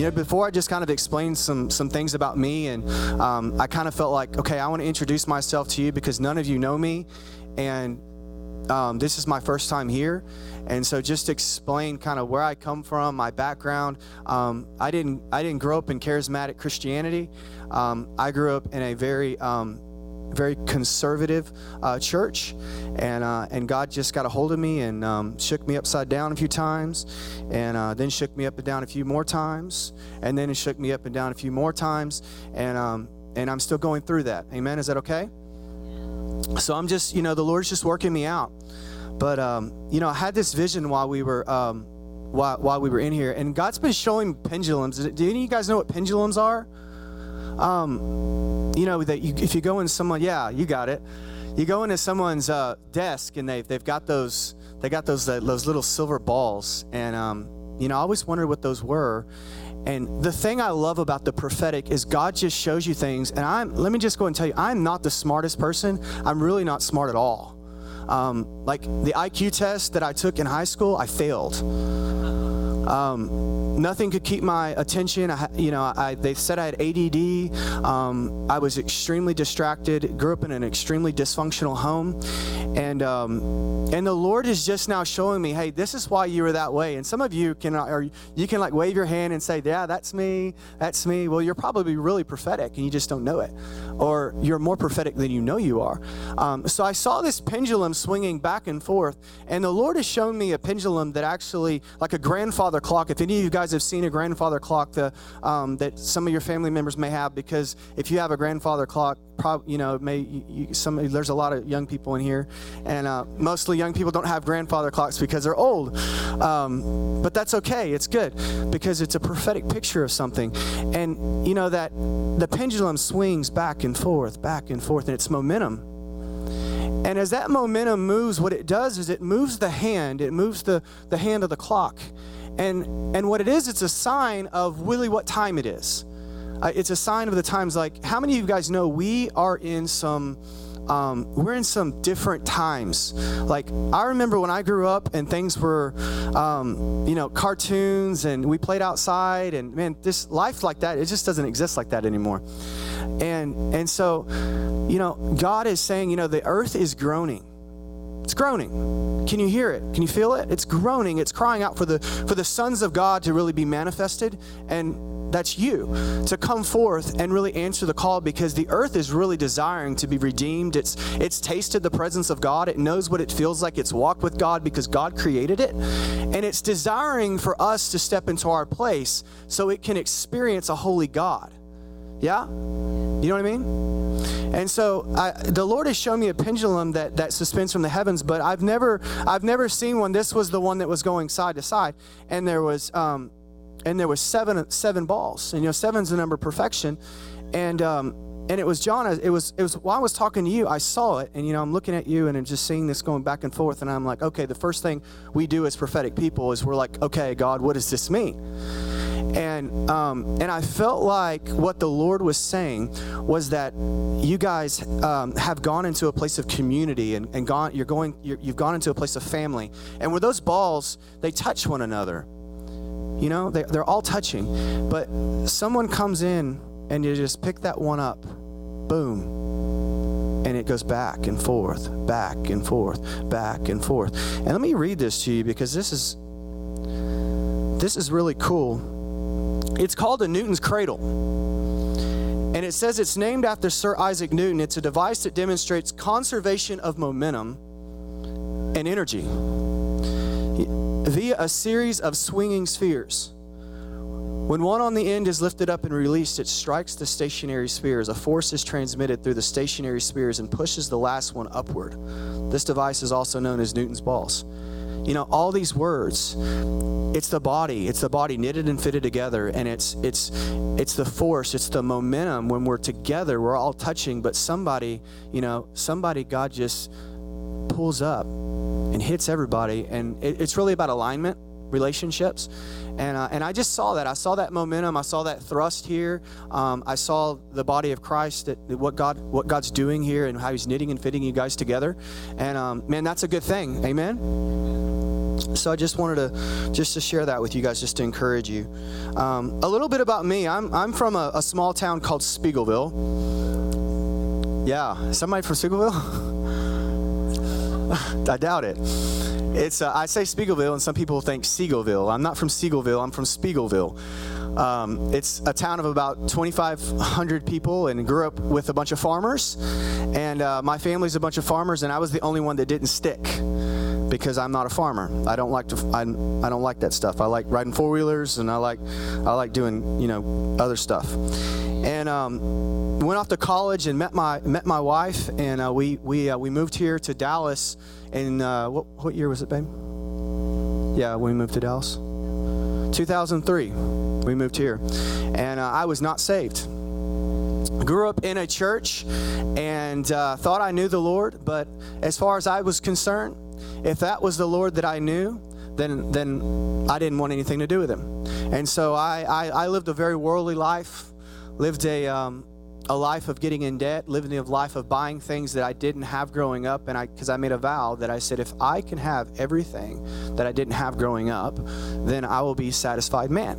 you know, before I just kind of explained some some things about me, and um, I kind of felt like, okay, I want to introduce myself to you because none of you know me, and um, this is my first time here, and so just explain kind of where I come from, my background. Um, I didn't I didn't grow up in charismatic Christianity. Um, I grew up in a very um, very conservative uh, church, and uh, and God just got a hold of me and um, shook me upside down a few times, and uh, then shook me up and down a few more times, and then it shook me up and down a few more times, and um, and I'm still going through that. Amen. Is that okay? So I'm just you know the Lord's just working me out, but um, you know I had this vision while we were. Um, while, while we were in here, and God's been showing pendulums. Do any of you guys know what pendulums are? Um, you know that you, if you go in someone, yeah, you got it. You go into someone's uh, desk and they've they've got those they got those uh, those little silver balls, and um, you know I always wondered what those were. And the thing I love about the prophetic is God just shows you things. And I'm let me just go and tell you, I'm not the smartest person. I'm really not smart at all. Um, like the IQ test that I took in high school, I failed. Um, nothing could keep my attention. I, you know, I, they said I had ADD. Um, I was extremely distracted. Grew up in an extremely dysfunctional home, and um, and the Lord is just now showing me, hey, this is why you were that way. And some of you can, or you can like wave your hand and say, yeah, that's me, that's me. Well, you're probably really prophetic, and you just don't know it, or you're more prophetic than you know you are. Um, so I saw this pendulum swinging back and forth, and the Lord has shown me a pendulum that actually, like a grandfather clock. If any of you guys have seen a grandfather clock, the, um, that some of your family members may have, because if you have a grandfather clock, you know may you, you, some there's a lot of young people in here, and uh, mostly young people don't have grandfather clocks because they're old. Um, but that's okay. It's good because it's a prophetic picture of something, and you know that the pendulum swings back and forth, back and forth, and it's momentum. And as that momentum moves, what it does is it moves the hand, it moves the, the hand of the clock. And, and what it is, it's a sign of really what time it is. Uh, it's a sign of the times. Like, how many of you guys know we are in some um, we're in some different times. Like I remember when I grew up and things were, um, you know, cartoons and we played outside and man, this life like that it just doesn't exist like that anymore. And and so, you know, God is saying, you know, the earth is groaning. It's groaning. Can you hear it? Can you feel it? It's groaning. It's crying out for the for the sons of God to really be manifested and that's you to come forth and really answer the call because the earth is really desiring to be redeemed. It's it's tasted the presence of god. It knows what it feels like. It's walked with god because god created it. And it's desiring for us to step into our place so it can experience a holy god. Yeah? You know what i mean? And so I, the Lord has shown me a pendulum that, that suspends from the heavens, but I've never I've never seen one. This was the one that was going side to side, and there was um, and there was seven seven balls. And you know seven's the number of perfection. And um and it was john it was it was while i was talking to you i saw it. And you know i'm looking at you and i'm just seeing this going back and forth. And i'm like okay the first thing we do as prophetic people is we're like okay god what does this mean? And um, and I felt like what the Lord was saying was that you guys um, have gone into a place of community and, and gone you're going you have gone into a place of family. And where those balls they touch one another you know, they, they're all touching. But someone comes in and you just pick that one up, boom, and it goes back and forth, back and forth, back and forth. And let me read this to you because this is this is really cool. It's called a Newton's cradle. And it says it's named after Sir Isaac Newton. It's a device that demonstrates conservation of momentum and energy via a series of swinging spheres. When one on the end is lifted up and released, it strikes the stationary spheres. A force is transmitted through the stationary spheres and pushes the last one upward. This device is also known as Newton's balls. You know, all these words, it's the body, it's the body knitted and fitted together, and it's it's it's the force, it's the momentum when we're together, we're all touching, but somebody, you know, somebody God just pulls up and hits everybody. And it, it's really about alignment, relationships. And, uh, and I just saw that. I saw that momentum. I saw that thrust here. Um, I saw the body of Christ, that, that, what, God, what God's doing here, and how He's knitting and fitting you guys together. And um, man, that's a good thing. Amen. So I just wanted to just to share that with you guys, just to encourage you. Um, a little bit about me. I'm I'm from a, a small town called Speegleville. Yeah, somebody from Speegleville? I doubt it. It's uh, I say Speegleville, and some people think Seagoville. I'm not from Seagoville. I'm from Speegleville. Um, it's a town of about 2,500 people, and grew up with a bunch of farmers. And uh, my family's a bunch of farmers, and I was the only one that didn't stick because I'm not a farmer. I don't like to. I, I don't like that stuff. I like riding four wheelers, and I like I like doing you know other stuff. And um, went off to college and met my met my wife, and uh, we we uh, we moved here to Dallas. In uh, what what year was it, babe? Yeah, we moved to Dallas. 2003, we moved here, and uh, I was not saved grew up in a church and uh, thought I knew the Lord, but as far as I was concerned, if that was the Lord that I knew, then then I didn't want anything to do with him. And so I, I, I lived a very worldly life, lived a um, a life of getting in debt, living a life of buying things that I didn't have growing up, and I because I made a vow that I said if I can have everything that I didn't have growing up, then I will be satisfied man.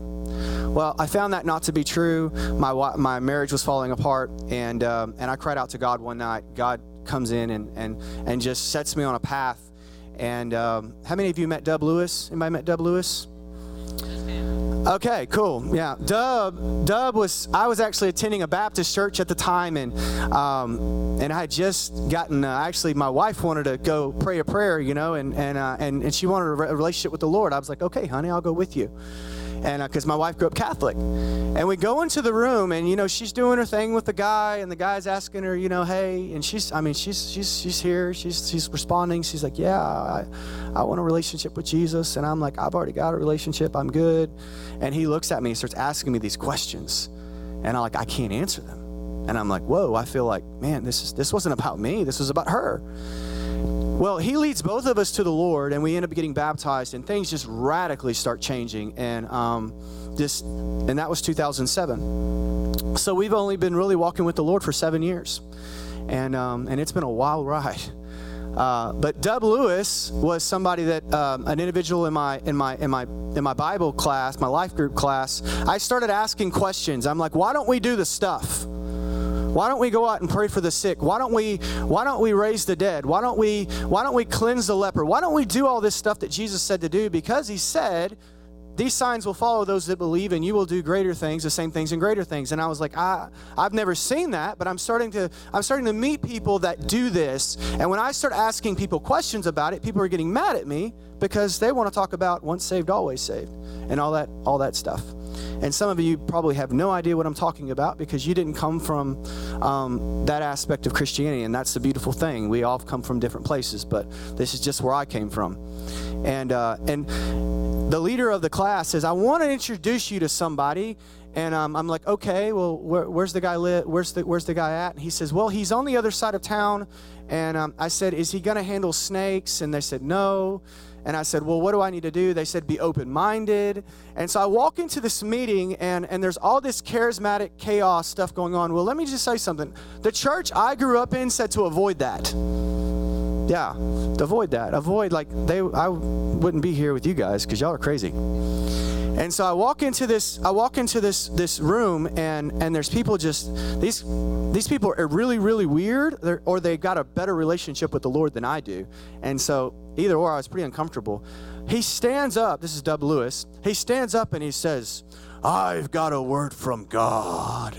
Well, I found that not to be true. My my marriage was falling apart, and um, and I cried out to God one night. God comes in and and and just sets me on a path and um, how many of you met Dub Lewis? Anybody met Dub Lewis? Okay, cool. Yeah, Dub. Dub was. I was actually attending a Baptist church at the time, and um, and I had just gotten. Uh, actually, my wife wanted to go pray a prayer, you know, and and uh, and and she wanted a relationship with the Lord. I was like, okay, honey, I'll go with you and because uh, my wife grew up Catholic. And we go into the room, and you know she's doing her thing with the guy, and the guy's asking her, you know, hey, and she's, I mean, she's she's she's here, she's she's responding. She's like, yeah, I, I want a relationship with Jesus, and I'm like, I've already got a relationship, I'm good. And he looks at me, and starts asking me these questions, and I'm like, I can't answer them. And I'm like, whoa, I feel like, man, this is this wasn't about me, this was about her. Well, he leads both of us to the Lord, and we end up getting baptized, and things just radically start changing. And um, this, and that was 2007. So we've only been really walking with the Lord for seven years, and um, and it's been a wild ride. Uh, but Dub Lewis was somebody that um, an individual in my in my in my in my Bible class, my life group class. I started asking questions. I'm like, why don't we do the stuff? Why don't we go out and pray for the sick? Why don't we why don't we raise the dead? Why don't we why don't we cleanse the leper? Why don't we do all this stuff that Jesus said to do because he said these signs will follow those that believe and you will do greater things the same things and greater things and i was like I, i've never seen that but i'm starting to i'm starting to meet people that do this and when i start asking people questions about it people are getting mad at me because they want to talk about once saved always saved and all that all that stuff and some of you probably have no idea what I'm talking about because you didn't come from um, that aspect of Christianity. And that's the beautiful thing. We all come from different places, but this is just where I came from. And, uh, and the leader of the class says, I want to introduce you to somebody. And um, I'm like, okay, well, where, where's the guy live? Where's the, where's the guy at? And he says, well, he's on the other side of town. And um, I said, is he going to handle snakes? And they said, no. And I said, Well, what do I need to do? They said, Be open minded. And so I walk into this meeting, and, and there's all this charismatic chaos stuff going on. Well, let me just say something. The church I grew up in said to avoid that. Yeah, avoid that. Avoid, like, they, I wouldn't be here with you guys because y'all are crazy. And so I walk into this I walk into this this room and and there's people just these these people are really really weird or they got a better relationship with the Lord than I do. And so either or I was pretty uncomfortable. He stands up, this is Dub Lewis. He stands up and he says, "I've got a word from God."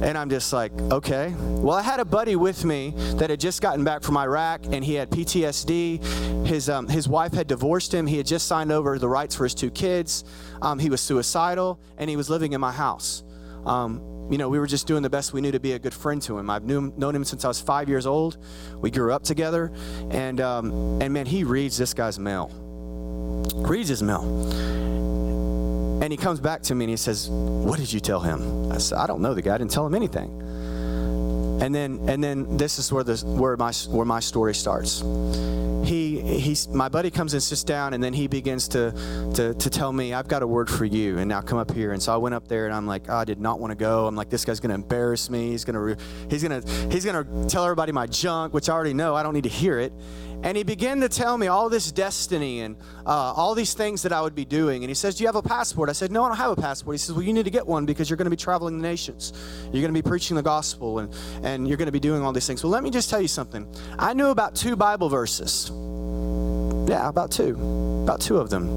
And I'm just like, okay. Well, I had a buddy with me that had just gotten back from Iraq and he had PTSD. His, um, his wife had divorced him. He had just signed over the rights for his two kids. Um, he was suicidal and he was living in my house. Um, you know, we were just doing the best we knew to be a good friend to him. I've knew, known him since I was five years old. We grew up together. And, um, and man, he reads this guy's mail. Reads his mail. And he comes back to me and he says, What did you tell him? I said, I don't know the guy. I didn't tell him anything. Mm-hmm. And then and then this is where the where my where my story starts. He he's my buddy comes and sits down and then he begins to to to tell me, I've got a word for you and now come up here. And so I went up there and I'm like, oh, I did not want to go. I'm like, this guy's gonna embarrass me. He's gonna he's gonna he's gonna tell everybody my junk, which I already know. I don't need to hear it. And he began to tell me all this destiny and uh, all these things that I would be doing. And he says, Do you have a passport? I said, No, I don't have a passport. He says, Well, you need to get one because you're going to be traveling the nations. You're going to be preaching the gospel and, and you're going to be doing all these things. Well, let me just tell you something. I knew about two Bible verses. Yeah, about two. About two of them.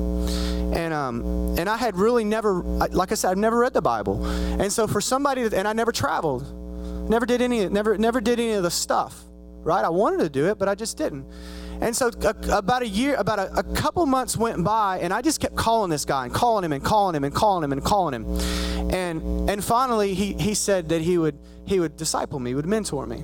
And um, and I had really never, like I said, I've never read the Bible. And so for somebody, that, and I never traveled, never did any, never, never did any of the stuff right? I wanted to do it, but I just didn't. And so a, about a year, about a, a, couple months went by, and I just kept calling this guy and calling him and calling him and calling him and calling him. And and finally, he he said that he would he would disciple me, would mentor me,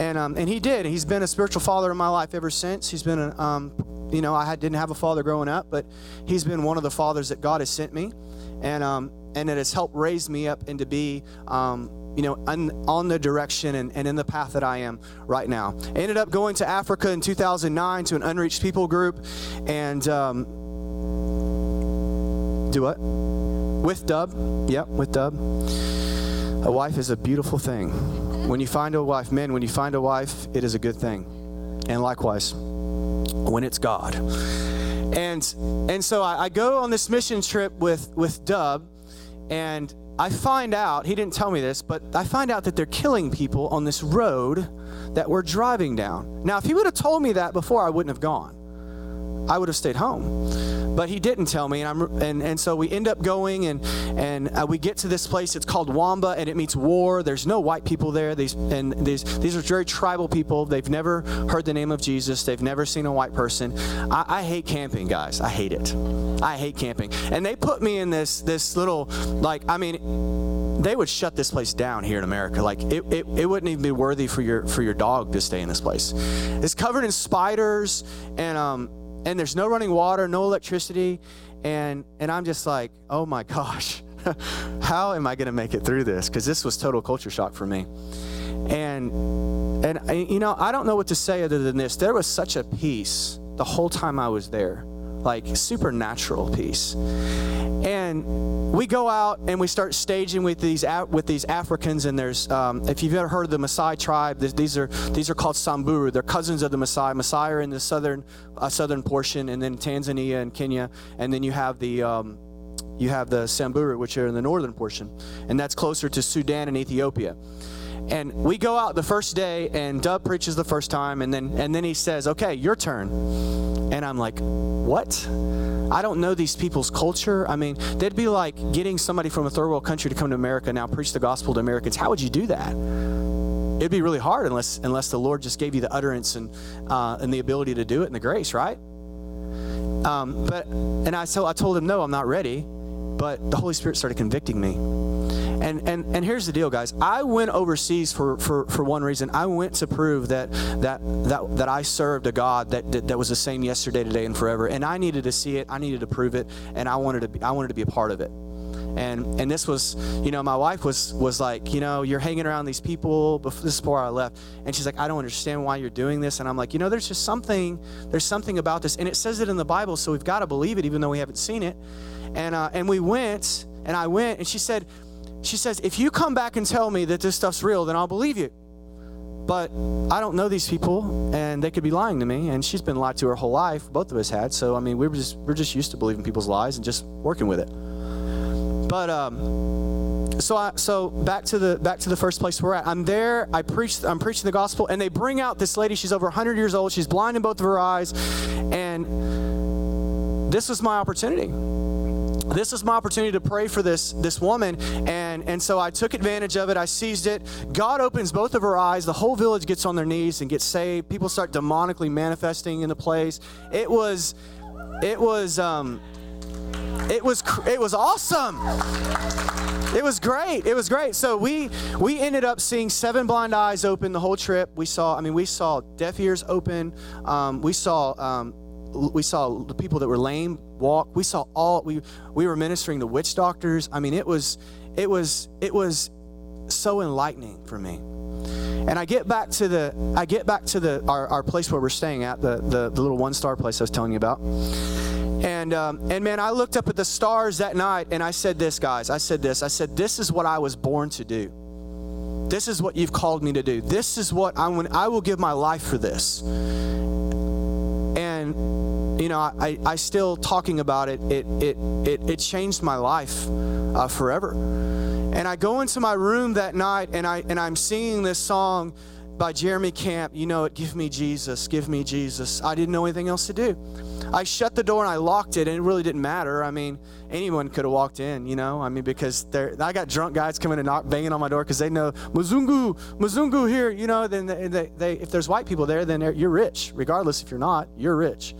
and um and he did. He's been a spiritual father in my life ever since. He's been um you know I had, didn't have a father growing up, but he's been one of the fathers that God has sent me, and um and it has helped raise me up into be um you know, un, on the direction and, and in the path that I am right now. I ended up going to Africa in 2009 to an unreached people group and um, do what? With Dub. Yep, with Dub. A wife is a beautiful thing. When you find a wife, men, when you find a wife, it is a good thing. And likewise, when it's God. And and so I, I go on this mission trip with with Dub, and I find out, he didn't tell me this, but I find out that they're killing people on this road that we're driving down. Now, if he would have told me that before, I wouldn't have gone. I would have stayed home. But he didn't tell me, and I'm and, and so we end up going and and uh, we get to this place. It's called Wamba, and it means war. There's no white people there. These and these these are very tribal people. They've never heard the name of Jesus. They've never seen a white person. I, I hate camping, guys. I hate it. I hate camping. And they put me in this this little like I mean they would shut this place down here in America. Like it, it, it wouldn't even be worthy for your for your dog to stay in this place. It's covered in spiders and um and there's no running water, no electricity, and and I'm just like, oh my gosh, how am I going to make it through this? Because this was total culture shock for me, and and you know I don't know what to say other than this. There was such a peace the whole time I was there like supernatural peace. And we go out and we start staging with these with these Africans. And there's, um, if you've ever heard of the Maasai tribe, these are these are called Samburu. They're cousins of the Maasai. Maasai are in the southern uh, southern portion, and then Tanzania and Kenya, and then you have the um, you have the Samburu, which are in the northern portion, and that's closer to Sudan and Ethiopia. And we go out the first day, and Dub preaches the first time, and then and then he says, "Okay, your turn." And I'm like, "What? I don't know these people's culture. I mean, they'd be like getting somebody from a third world country to come to America now preach the gospel to Americans. How would you do that?" It'd be really hard unless unless the Lord just gave you the utterance and uh, and the ability to do it and the grace, right? Um, but and I so I told him, "No, I'm not ready." But the Holy Spirit started convicting me and, and, and here's the deal, guys. I went overseas for, for, for one reason. I went to prove that, that, that, that I served a God that, that, that was the same yesterday, today, and forever. And I needed to see it. I needed to prove it. And I wanted to be, I wanted to be a part of it and and this was you know my wife was was like you know you're hanging around these people before, this is before i left and she's like i don't understand why you're doing this and i'm like you know there's just something there's something about this and it says it in the bible so we've got to believe it even though we haven't seen it and uh, and we went and i went and she said she says, If you come back and tell me that this stuff's real, then I'll believe you. But I don't know these people, and they could be lying to me. And she's been lied to her whole life. Both of us had. So I mean, we were just we're just used to believing people's lies and just working with it. But um, so I so back to the back to the first place we're at. I'm there. I preach. I'm preaching the gospel, and they bring out this lady. She's over 100 years old. She's blind in both of her eyes, and this was my opportunity this is my opportunity to pray for this this woman. And and so i took advantage of it. I seized it. God opens both of her eyes. The whole village gets on their knees and gets saved. People start demonically manifesting in the place. It was it was um it was it was awesome. It was great. It was great. So we we ended up seeing seven blind eyes open the whole trip. We saw i mean we saw deaf ears open. Um, we saw um, we saw the people that were lame walk. We saw all we we were ministering to witch doctors. I mean, it was it was it was so enlightening for me. And I get back to the I get back to the our, our place where we're staying at the the, the little one star place I was telling you about. And um, and man, I looked up at the stars that night and I said this, guys. I said this. I said this is what I was born to do. This is what you've called me to do. This is what I want. I will give my life for this. You know, I, I still talking about it, it, it, it, it changed my life uh, forever. And I go into my room that night and, I, and I'm singing this song by Jeremy Camp. You know it, Give Me Jesus, Give Me Jesus. I didn't know anything else to do. I shut the door and I locked it, and it really didn't matter. I mean, anyone could have walked in, you know? I mean, because I got drunk guys coming and knock, banging on my door because they know, Mzungu, Mzungu here, you know? Then they, they, they, if there's white people there, then you're rich. Regardless if you're not, you're rich.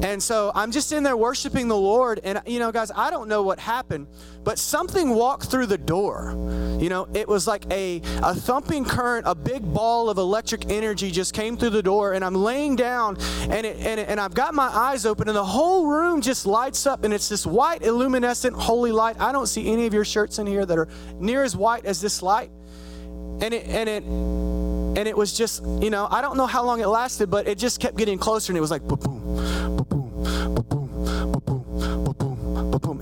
Mm. And so I'm just in there worshiping the Lord. And, you know, guys, I don't know what happened, but something walked through the door. You know, it was like a, a thumping current, a big ball of electric energy just came through the door. And I'm laying down and, it, and, it, and I've got my eyes open, and the whole room just lights up. And it's this white, luminescent, holy light. I don't see any of your shirts in here that are near as white as this light and it and it and it was just you know i don't know how long it lasted but it just kept getting closer and it was like boom boom boom boom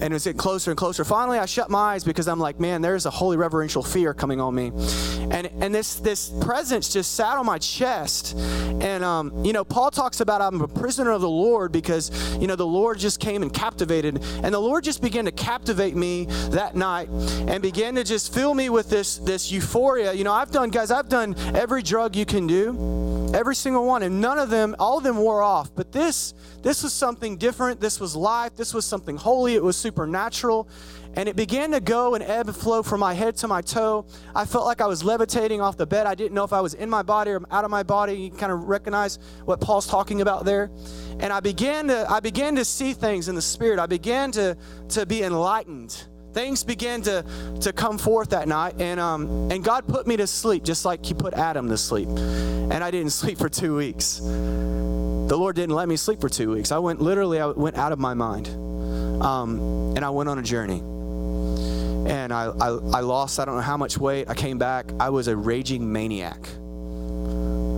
and it was getting closer and closer. Finally, I shut my eyes because I'm like, man, there's a holy reverential fear coming on me, and and this this presence just sat on my chest, and um, you know, Paul talks about I'm a prisoner of the Lord because you know the Lord just came and captivated, and the Lord just began to captivate me that night, and began to just fill me with this this euphoria. You know, I've done, guys, I've done every drug you can do, every single one, and none of them, all of them wore off, but this this was something different. This was life. This was something holy. It was supernatural. And it began to go and ebb and flow from my head to my toe. I felt like I was levitating off the bed. I didn't know if I was in my body or out of my body. You kind of recognize what Paul's talking about there. And I began to I began to see things in the spirit. I began to to be enlightened. Things began to to come forth that night, and um and God put me to sleep just like He put Adam to sleep, and I didn't sleep for two weeks. The Lord didn't let me sleep for two weeks. I went literally, I went out of my mind. Um, and I went on a journey. And I, I, I lost, I don't know how much weight. I came back. I was a raging maniac.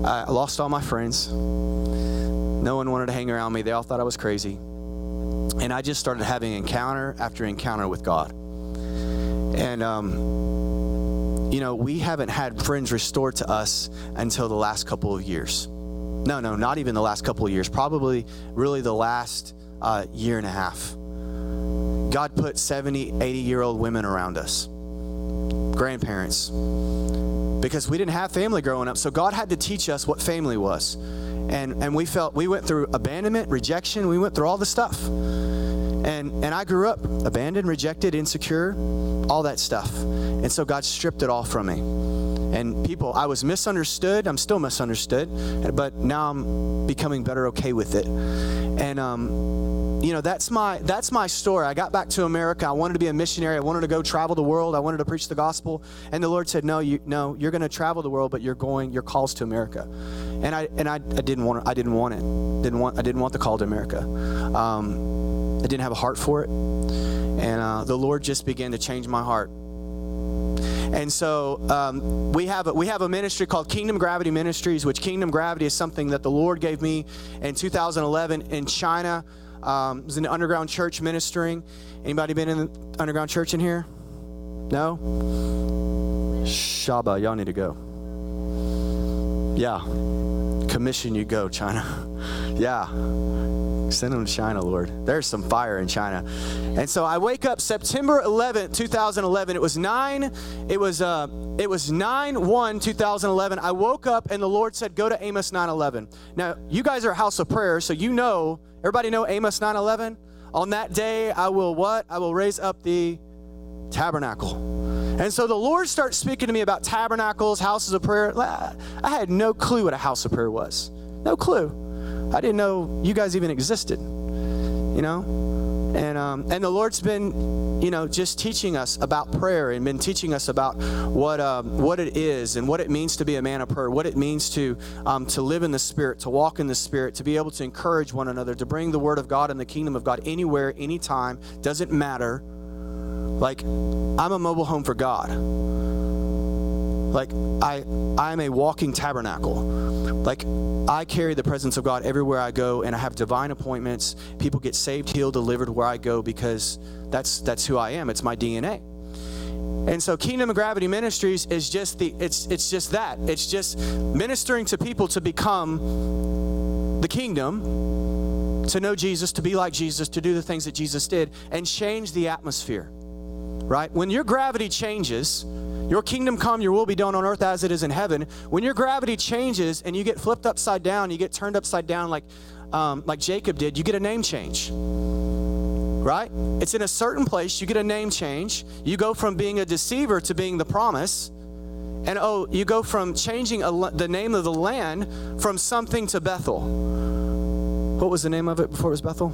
I lost all my friends. No one wanted to hang around me. They all thought I was crazy. And I just started having encounter after encounter with God. And, um, you know, we haven't had friends restored to us until the last couple of years. No, no, not even the last couple of years. Probably really the last uh, year and a half. God put 70, 80 year old women around us, grandparents, because we didn't have family growing up. So God had to teach us what family was. And, and we felt we went through abandonment, rejection, we went through all the stuff. And, and I grew up abandoned, rejected, insecure, all that stuff. And so God stripped it all from me. And people, I was misunderstood. I'm still misunderstood, but now I'm becoming better okay with it. And um, you know, that's my that's my story. I got back to America. I wanted to be a missionary. I wanted to go travel the world. I wanted to preach the gospel. And the Lord said, "No, you no, you're going to travel the world, but you're going. Your calls to America." And I and I, I didn't want I didn't want it. Didn't want I didn't want the call to America. Um, I didn't have a heart for it. And uh, the Lord just began to change my heart and so um, we have a, we have a ministry called Kingdom Gravity Ministries, which Kingdom Gravity is something that the Lord gave me in 2011 in China. Um, it was an underground church ministering. Anybody been in the underground church in here? No. Shaba, y'all need to go. Yeah, commission you go, China. yeah. Send them to China, Lord. There's some fire in China. And so I wake up September 11th, 2011. It was 9 it was uh it was 9 2011. I woke up and the Lord said go to Amos 9:11. Now, you guys are a house of prayer, so you know, everybody know Amos 9:11? On that day I will what? I will raise up the tabernacle. And so the Lord starts speaking to me about tabernacles, houses of prayer. I had no clue what a house of prayer was. No clue. I didn't know you guys even existed, you know? And, um, and the Lord's been, you know, just teaching us about prayer and been teaching us about what, um, what it is and what it means to be a man of prayer, what it means to, um, to live in the Spirit, to walk in the Spirit, to be able to encourage one another, to bring the Word of God and the kingdom of God anywhere, anytime, doesn't matter. Like, I'm a mobile home for God. Mm. Like I I'm a walking tabernacle. Like I carry the presence of God everywhere I go and I have divine appointments. People get saved, healed, delivered where I go because that's that's who I am. It's my DNA. And so Kingdom of Gravity Ministries is just the it's it's just that. It's just ministering to people to become the kingdom, to know Jesus, to be like Jesus, to do the things that Jesus did and change the atmosphere. Right? When your gravity changes, your kingdom come, your will be done on earth as it is in heaven. When your gravity changes and you get flipped upside down, you get turned upside down like um, like Jacob did, you get a name change right? It's in a certain place. You get a name change. You go from being a deceiver to being the promise. And oh, you go from changing a, the name of the land from something to Bethel. What was the name of it before it was Bethel?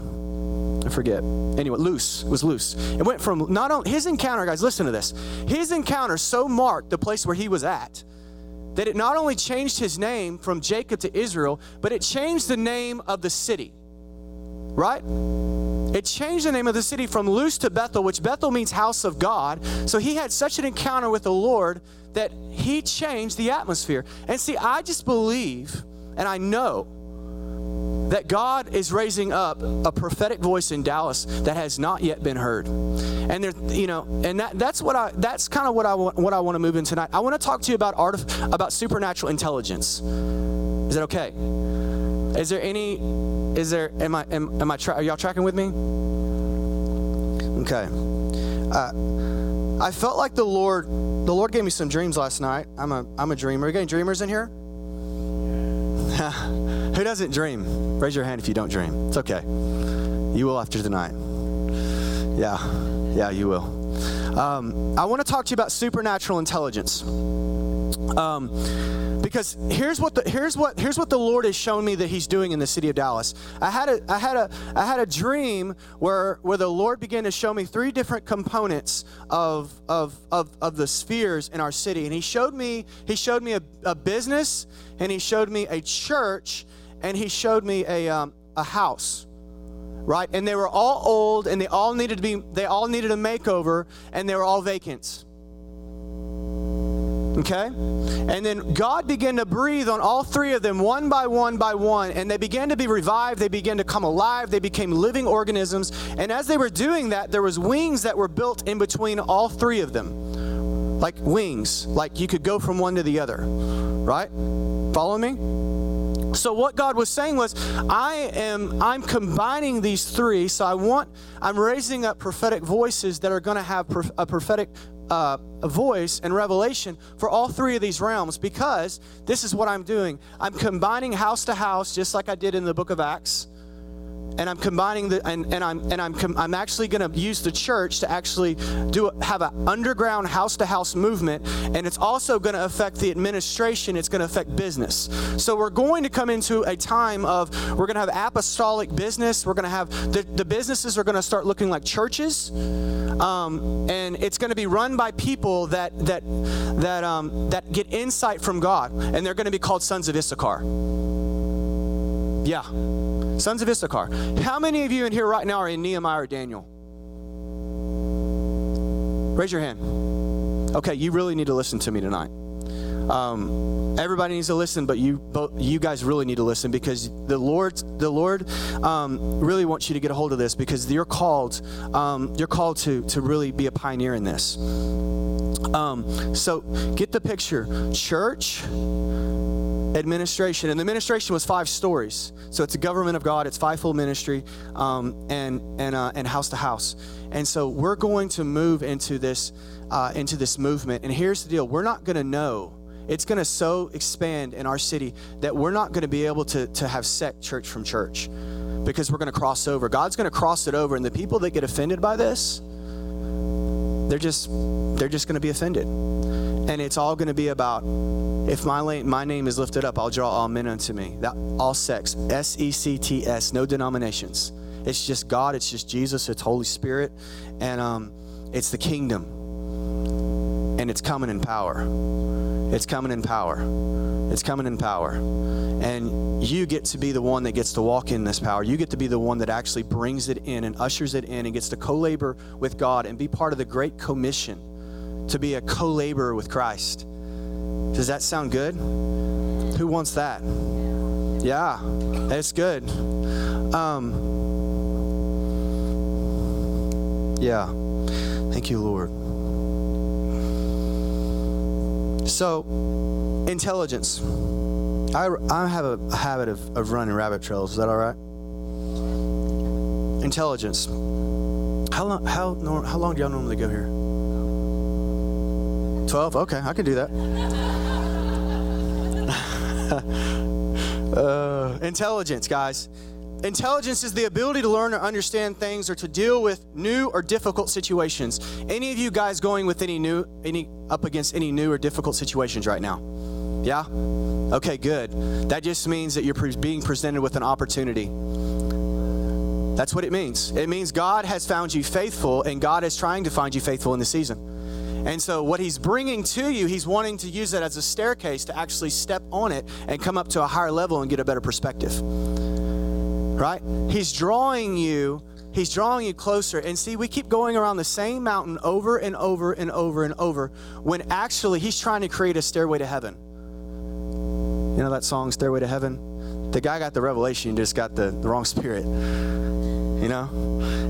I forget. Anyway, Luz was Luz. It went from not only his encounter, guys, listen to this. His encounter so marked the place where he was at that it not only changed his name from Jacob to Israel, but it changed the name of the city. Right? It changed the name of the city from Luz to Bethel, which Bethel means house of God. So he had such an encounter with the Lord that he changed the atmosphere. And see, I just believe and I know that God is raising up a prophetic voice in Dallas that has not yet been heard. And there, you know, and that, that's what I that's kind of what I want what I want to move in tonight. I want to talk to you about art about supernatural intelligence. Is that okay? Is there any? Is there? Am I? Am, am I? Tra- are y'all tracking with me? Okay. Uh, I felt like the Lord. The Lord gave me some dreams last night. I'm a. I'm a dreamer. Are you getting dreamers in here? Who doesn't dream? Raise your hand if you don't dream. It's okay. You will after tonight. Yeah. Yeah, you will. Um, I want to talk to you about supernatural intelligence. Um, because here's what the here's what here's what the Lord has shown me that He's doing in the city of Dallas. I had a I had a I had a dream where where the Lord began to show me three different components of of of, of the spheres in our city, and He showed me He showed me a, a business, and He showed me a church, and He showed me a um, a house right and they were all old and they all needed to be they all needed a makeover and they were all vacant Okay? And then God began to breathe on all three of them one by one by one, and they began to be revived. They began to come alive. They became living organisms. And as they were doing that, there was wings that were built in between all three of them. Like wings, like you could go from one to the other. Right? Follow me? So what God was saying was, I am I'm combining these three. So I want I'm raising up prophetic voices that are going to have a prophetic uh, a voice and revelation for all three of these realms because this is what I'm doing. I'm combining house to house, just like I did in the book of Acts and I'm combining the and, and I'm and I'm com, I'm actually going to use the church to actually do have an underground house to house movement and it's also going to affect the administration it's going to affect business. So we're going to come into a time of we're going to have apostolic business we're going to have the, the businesses are going to start looking like churches um, and it's going to be run by people that that that um, that get insight from God and they're going to be called sons of Issachar. Yeah Sons of Issachar. How many of you in here right now are in Nehemiah or Daniel? Raise your hand. Okay, you really need to listen to me tonight. Um, everybody needs to listen, but you you guys really need to listen because the Lord the Lord um, really wants you to get a hold of this because you're called um, you're called to to really be a pioneer in this. Um, so get the picture, church administration. And the administration was five stories. So it's a government of God, it's fivefold ministry, um, and, and, uh, and house to house. And so we're going to move into this, uh, into this movement. And here's the deal we're not going to know. It's going to so expand in our city that we're not going to be able to, to have set church from church because we're going to cross over. God's going to cross it over. And the people that get offended by this, they're just they're just going to be offended and it's all going to be about if my, my name is lifted up i'll draw all men unto me. That all sects s-e-c-t-s no denominations. It's just god it's just jesus it's holy spirit and um, it's the kingdom. And it's coming in power. It's coming in power. It's coming in power. And you get to be the one that gets to walk in this power. You get to be the one that actually brings it in and ushers it in and gets to co-labor with god and be part of the great commission to be a co laborer with Christ. Does that sound good? Who wants that? Yeah, that's good. Um, yeah, thank you, Lord. So, intelligence. I, I have a habit of, of running rabbit trails. Is that all right? Intelligence. How long, how, how long do y'all normally go here? 12? Okay, I can do that. uh, intelligence, guys. Intelligence is the ability to learn or understand things or to deal with new or difficult situations. Any of you guys going with any new, any up against any new or difficult situations right now? Yeah? Okay, good. That just means that you're being presented with an opportunity. That's what it means. It means God has found you faithful and God is trying to find you faithful in the season. Mm-hmm. And so, what he's bringing to you, he's wanting to use it as a staircase to actually step on it and come up to a higher level and get a better perspective right? He's drawing you He's drawing you closer. And see, we keep going around the same mountain over and over and over and over when actually he's trying to create a stairway to heaven. You know that song, Stairway to Heaven? The guy got the revelation, just got the, the wrong spirit. You know?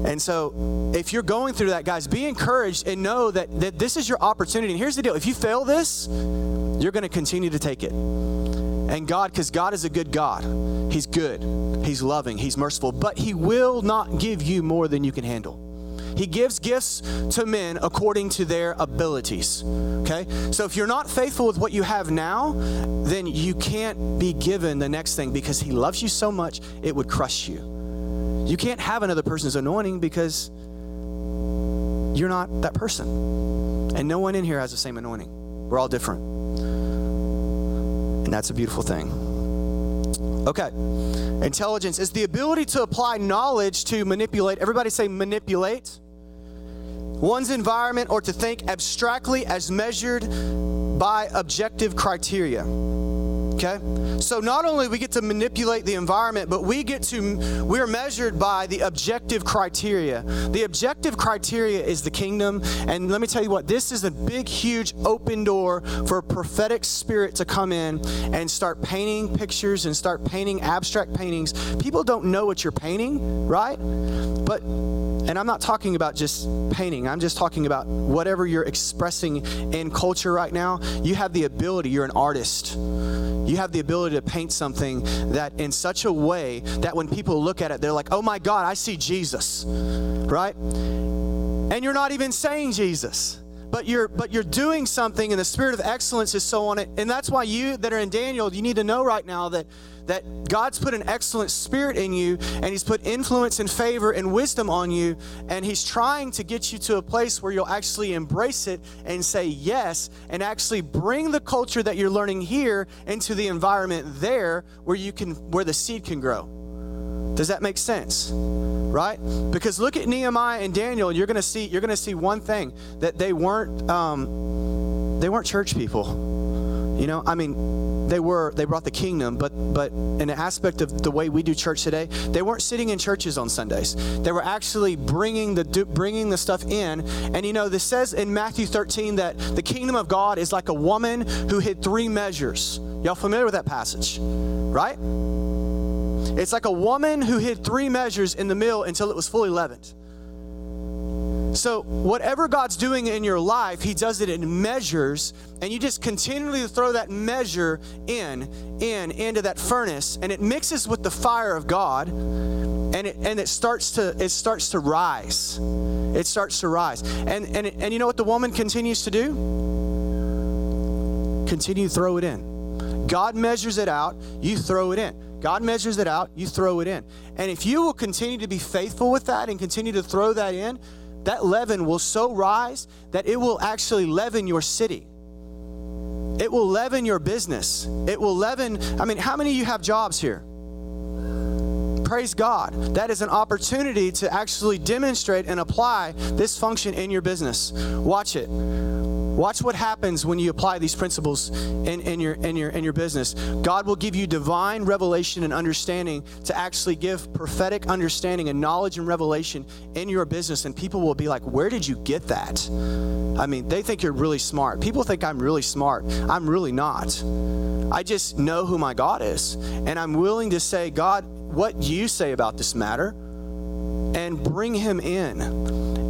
And so if you're going through that, guys, be encouraged and know that, that this is your opportunity. And here's the deal if you fail this, you're going to continue to take it. And God, because God is a good God, He's good, He's loving, He's merciful, but He will not give you more than you can handle. He gives gifts to men according to their abilities. Okay? So if you're not faithful with what you have now, then you can't be given the next thing because He loves you so much, it would crush you. You can't have another person's anointing because you're not that person. And no one in here has the same anointing. We're all different. And that's a beautiful thing. Okay. Intelligence is the ability to apply knowledge to manipulate. Everybody say manipulate. One's environment or to think abstractly as measured by objective criteria. Okay? So not only we get to manipulate the environment, but we get to we're measured by the objective criteria. The objective criteria is the kingdom, and let me tell you what, this is a big huge open door for a prophetic spirit to come in and start painting pictures and start painting abstract paintings. People don't know what you're painting, right? But and I'm not talking about just painting. I'm just talking about whatever you're expressing in culture right now. You have the ability, you're an artist you have the ability to paint something that in such a way that when people look at it, they're like, oh my God, I see Jesus, right? And you're not even saying Jesus but you're but you're doing something and the spirit of excellence is so on it and that's why you that are in daniel you need to know right now that that God's put an excellent spirit in you and He's put influence and favor and wisdom on you. And He's trying to get you to a place where you'll actually embrace it and say yes and actually bring the culture that you're learning here into the environment there where you can, where the seed can grow. Does that make sense? Right? Because look at Nehemiah and Daniel, you're gonna see, you're gonna see one thing that they weren't um, they weren't church people you know, I mean, they were they brought the kingdom, but but in an aspect of the way we do church today, they weren't sitting in churches on Sundays. They were actually bringing the bringing the stuff in. And you know, this says in Matthew 13 that the kingdom of God is like a woman who hid three measures. Y'all familiar with that passage, right? It's like a woman who hid three measures in the mill until it was fully leavened. So, whatever God's doing in your life, He does it in measures, and you just continually throw that measure in, in, into that furnace, and it mixes with the fire of God, and it and it starts to it starts to rise. It starts to rise, and and and you know what the woman continues to do? Continue to throw it in. God measures it out, you throw it in. God measures it out, you throw it in. And if you will continue to be faithful with that and continue to throw that in, that leaven will so rise that it will actually leaven your city. It will leaven your business. It will leaven, I mean, how many of you have jobs here? Praise God. That is an opportunity to actually demonstrate and apply this function in your business. Watch it. Watch what happens when you apply these principles in, in, your, in, your, in your business. God will give you divine revelation and understanding to actually give prophetic understanding and knowledge and revelation in your business. And people will be like, Where did you get that? I mean, they think you're really smart. People think I'm really smart. I'm really not. I just know who my God is. And I'm willing to say, God, what you say about this matter? And bring him in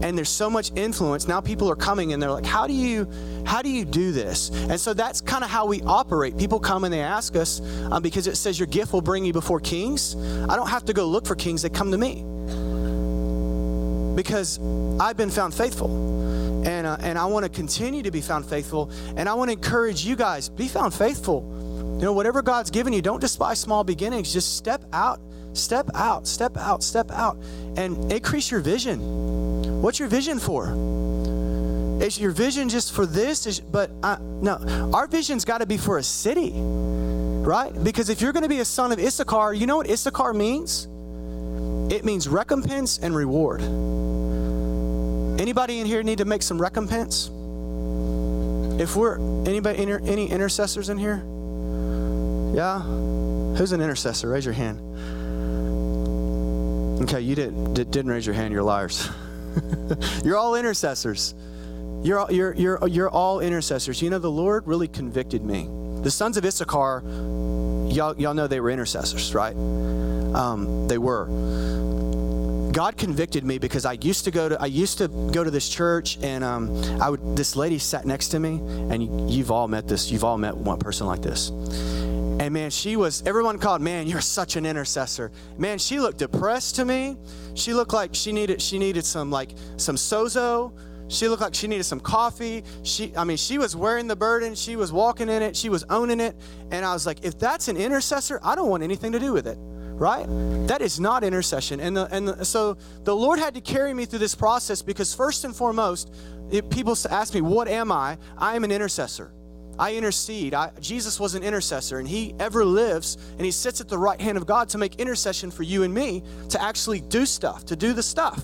and there's so much influence. Now people are coming and they're like, "How do you how do you do this?" And so that's kind of how we operate. People come and they ask us um, because it says your gift will bring you before kings. I don't have to go look for kings; they come to me because I've been found faithful. And, uh, and I want to continue to be found faithful. And I want to encourage you guys be found faithful. You know, whatever God's given you, don't despise small beginnings. Just step out, step out, step out, step out, and increase your vision. What's your vision for? Is your vision just for this? Is, but I, no, our vision's got to be for a city, right? Because if you're going to be a son of Issachar, you know what Issachar means? It means recompense and reward. Anybody in here need to make some recompense? If we're anybody any intercessors in here? Yeah? Who's an intercessor? Raise your hand. Okay, you didn't didn't raise your hand. You're liars. you're all intercessors. You're all, you're you're you're all intercessors. You know the Lord really convicted me. The sons of Issachar, y'all y'all know they were intercessors, right? Um, they were. God convicted me because I used to go to I used to go to this church and um, I would this lady sat next to me and you've all met this you've all met one person like this and man she was everyone called man you're such an intercessor man she looked depressed to me she looked like she needed she needed some like some sozo she looked like she needed some coffee. She, I mean, she was wearing the burden. She was walking in it. She was owning it. And I was like, if that's an intercessor, I don't want anything to do with it right? That is not intercession. And, the, and the, so the Lord had to carry me through this process because, first and foremost, it, people ask me, What am I? I am an intercessor. I intercede. I, Jesus was an intercessor, and He ever lives, and He sits at the right hand of God to make intercession for you and me to actually do stuff, to do the stuff.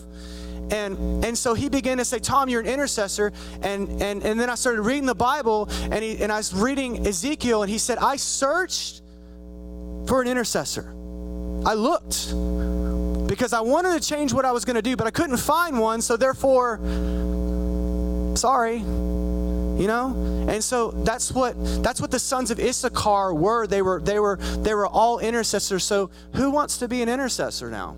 And, and so he began to say, Tom, you're an intercessor. And, and, and then I started reading the Bible, and, he, and I was reading Ezekiel, and he said, I searched for an intercessor. I looked because I wanted to change what I was going to do, but I couldn't find one, so therefore, sorry. You know? And so that's what that's what the sons of Issachar were. They were they were they were all intercessors. So who wants to be an intercessor now?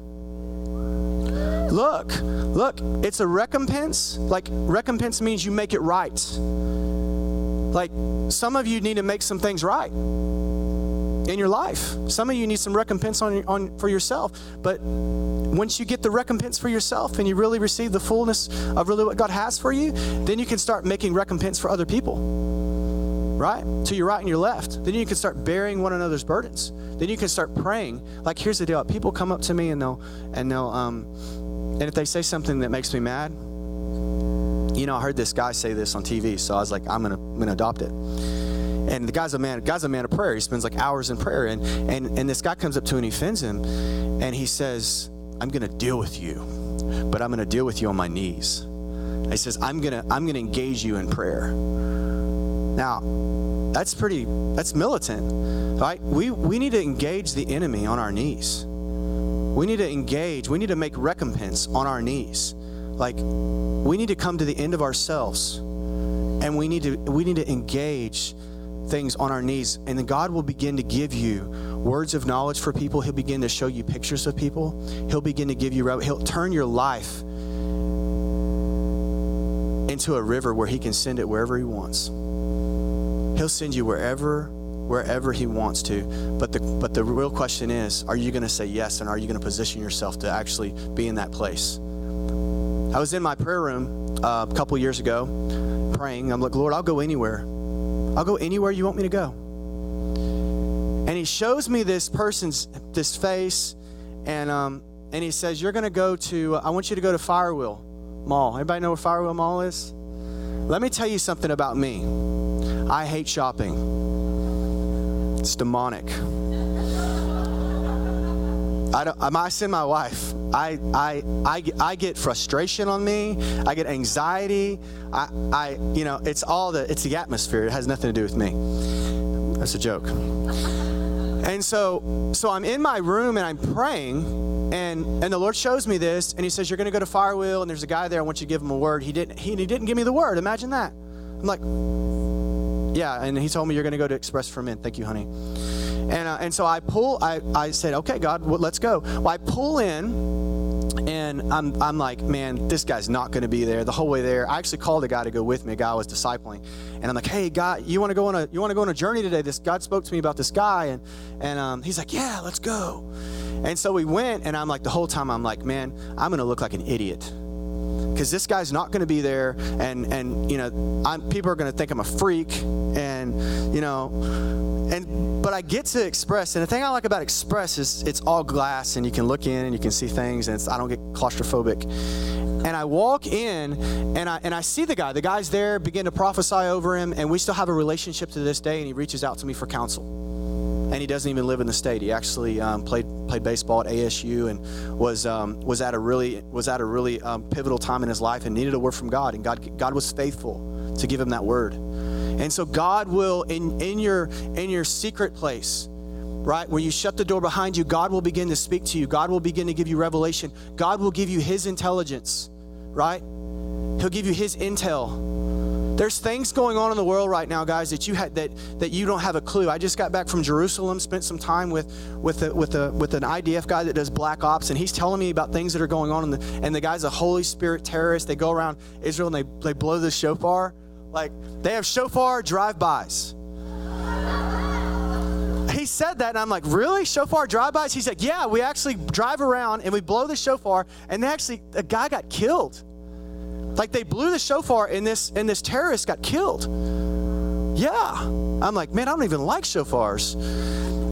Look, look, it's a recompense. Like recompense means you make it right. Like some of you need to make some things right in your life. Some of you need some recompense on, on for yourself. But once you get the recompense for yourself and you really receive the fullness of really what God has for you, then you can start making recompense for other people. Right? To your right and your left. Then you can start bearing one another's burdens. Then you can start praying. Like here's the deal. People come up to me and they'll and they'll um and if they say something that makes me mad, you know, I heard this guy say this on TV, so I was like, I'm gonna I'm gonna adopt it and the guy's a man guy's a man of prayer. He spends like hours in prayer. And and and this guy comes up to him and he offends him. And he says i'm gonna deal with you but i'm gonna deal with you on my knees. He says i'm gonna i'm gonna engage you in prayer. Now that's pretty that's militant right? We we need to engage the enemy on our knees. We need to engage we need to make recompense on our knees. Like we need to come to the end of ourselves and we need to we need to engage things on our knees, and then God will begin to give you words of knowledge for people. He'll begin to show you pictures of people. He'll begin to give you, he'll turn your life into a river where He can send it wherever He wants. He'll send you wherever wherever he wants to but the but the real question is are you going to say yes and are you going to position yourself to actually be in that place i was in my prayer room uh, a couple years ago praying i'm like lord i'll go anywhere I'll go anywhere you want me to go. And he shows me this person's this face, and um, and he says, "You're going to go to. I want you to go to Firewheel Mall. Everybody know where Firewheel Mall is? Let me tell you something about me. I hate shopping. It's demonic. I don't. I send my wife. I, I, I, I get frustration on me. I get anxiety. I, I, you know, it's all the, it's the atmosphere. It has nothing to do with me. That's a joke. And so, so I'm in my room and I'm praying, and and the Lord shows me this, and He says, "You're going to go to Firewheel, and there's a guy there. I want you to give him a word." He didn't. He, he didn't give me the word. Imagine that. I'm like, yeah. And He told me you're going to go to Express for Men. Thank you, honey. And, uh, and so I pull, I, I said, okay, God, well, let's go. Well, I pull in and I'm, I'm like, man, this guy's not going to be there the whole way there. I actually called a guy to go with me, a guy I was discipling, and I'm like, hey, guy, you want to go on a you want to go on a journey today? This God spoke to me about this guy, and and um, he's like, yeah, let's go. And so we went, and I'm like, the whole time, I'm like, man, I'm going to look like an idiot because this guy's not going to be there, and and you know, I'm, people are going to think I'm a freak, and you know, and but I get to express, and the thing I like about Express is it's all glass, and you can look in and you can see things, and I don't get claustrophobic. And I walk in, and I and I see the guy. The guy's there, begin to prophesy over him, and we still have a relationship to this day. And he reaches out to me for counsel and he doesn't even live in the state. He actually um, played played baseball at ASU and was um, was at a really was at a really um, pivotal time in his life and needed a word from God, and God God was faithful to give him that word. And so God will in in your in your secret place, right where you shut the door behind you, God will begin to speak to you. God will begin to give you revelation. God will give you His intelligence, right? He'll give you His intel. There's things going on in the world right now, guys, that you had that that you don't have a clue. I just got back from Jerusalem, spent some time with with a, with a with an IDF guy that does black ops, and he's telling me about things that are going on. The, and the guy's a Holy Spirit terrorist. They go around Israel and they they blow the shofar, like they have shofar drive-bys. He said that, and I'm like, really? Shofar drive-bys? He's like, yeah, we actually drive around and we blow the shofar, and actually a guy got killed. Like they blew the shofar and this and this terrorist got killed. Yeah. I'm like, man, I don't even like shofars.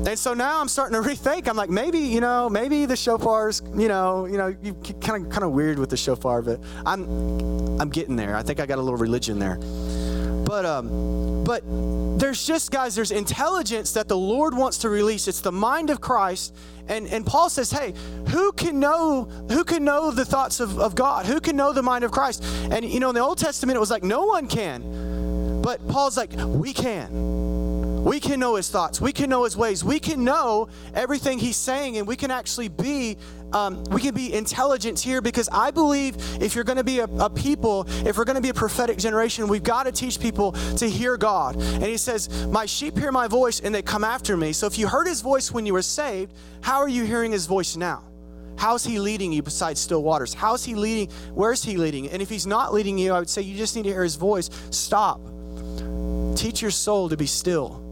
And so now I'm starting to rethink. I'm like, maybe, you know, maybe the shofars, you know, you know, you kind of kind of weird with the shofar, but I'm I'm getting there. I think I got a little religion there. But um but there's just guys, there's intelligence that the Lord wants to release. It's the mind of Christ and, and Paul says, hey, who can know who can know the thoughts of, of God? Who can know the mind of Christ? And you know, in the Old Testament, it was like no one can. But Paul's like, we can. We can know his thoughts. We can know his ways. We can know everything he's saying, and we can actually be um, we can be intelligent here because I believe if you're going to be a, a, people, if we're going to be a prophetic generation, we've got to teach people to hear God. And he says, My sheep hear my voice and they come after me. So if you heard his voice when you were saved, how are you hearing his voice now? How's he leading you besides still waters? How's he leading? Where's he leading? And if he's not leading you, I would say you just need to hear his voice. Stop. Teach your soul to be still.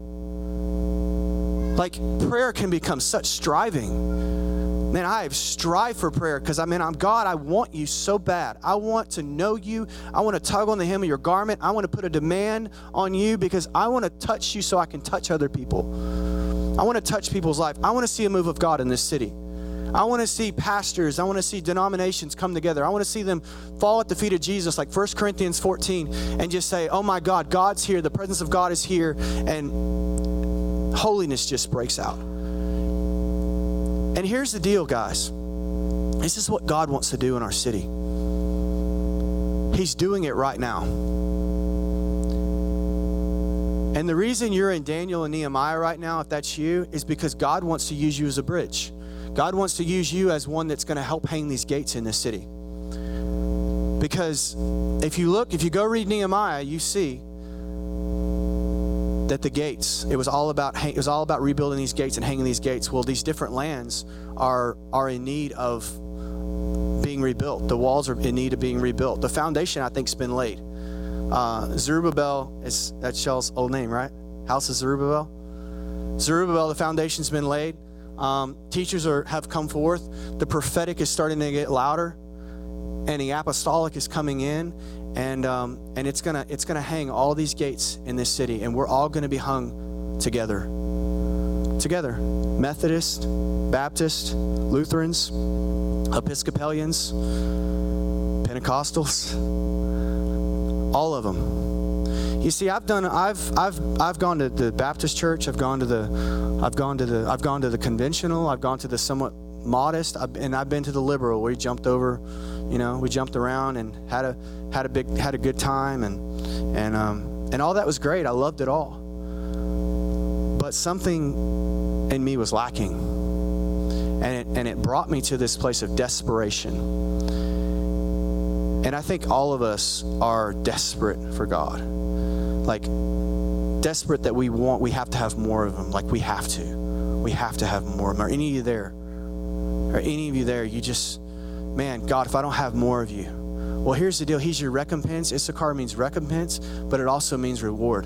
Like prayer can become such striving Man, I strive for prayer because I mean, I'm God, I want you so bad. I want to know you. I want to tug on the hem of your garment. I want to put a demand on you because I want to touch you so I can touch other people. I want to touch people's life. I want to see a move of God in this city. I want to see pastors, I want to see denominations come together. I want to see them fall at the feet of Jesus, like 1 Corinthians 14, and just say, Oh my God, God's here. The presence of God is here. And holiness just breaks out. And here's the deal, guys. This is what God wants to do in our city. He's doing it right now. And the reason you're in Daniel and Nehemiah right now, if that's you, is because God wants to use you as a bridge. God wants to use you as one that's going to help hang these gates in this city. Because if you look, if you go read Nehemiah, you see that the gates it was all about it was all about rebuilding these gates and hanging these gates. Well these different lands are are in need of being rebuilt. The walls are in need of being rebuilt. The foundation i think's been laid. Uh, zerubbabel is that's shell's old name right? House of zerubbabel? Zerubbabel the foundation's been laid. Um, teachers are have come forth. The prophetic is starting to get louder. And the apostolic is coming in and um, and it's gonna it's gonna hang all these gates in this city, and we're all gonna be hung together, together. Methodist, Baptist, Lutherans, Episcopalians, Pentecostals, all of them. You see, I've done I've I've I've gone to the Baptist church. I've gone to the I've gone to the I've gone to the conventional. I've gone to the somewhat modest, and I've been to the liberal where we jumped over, you know, we jumped around and had a had a big had a good time and and um, and all that was great. I loved it all. But something in me was lacking. And it, and it brought me to this place of desperation. And I think all of us are desperate for God. Like desperate that we want we have to have more of him. Like we have to. We have to have more of him. Are any of you there? Are any of you there? You just man, God, if I don't have more of you, well, here's the deal. He's your recompense. Issachar means recompense, but it also means reward.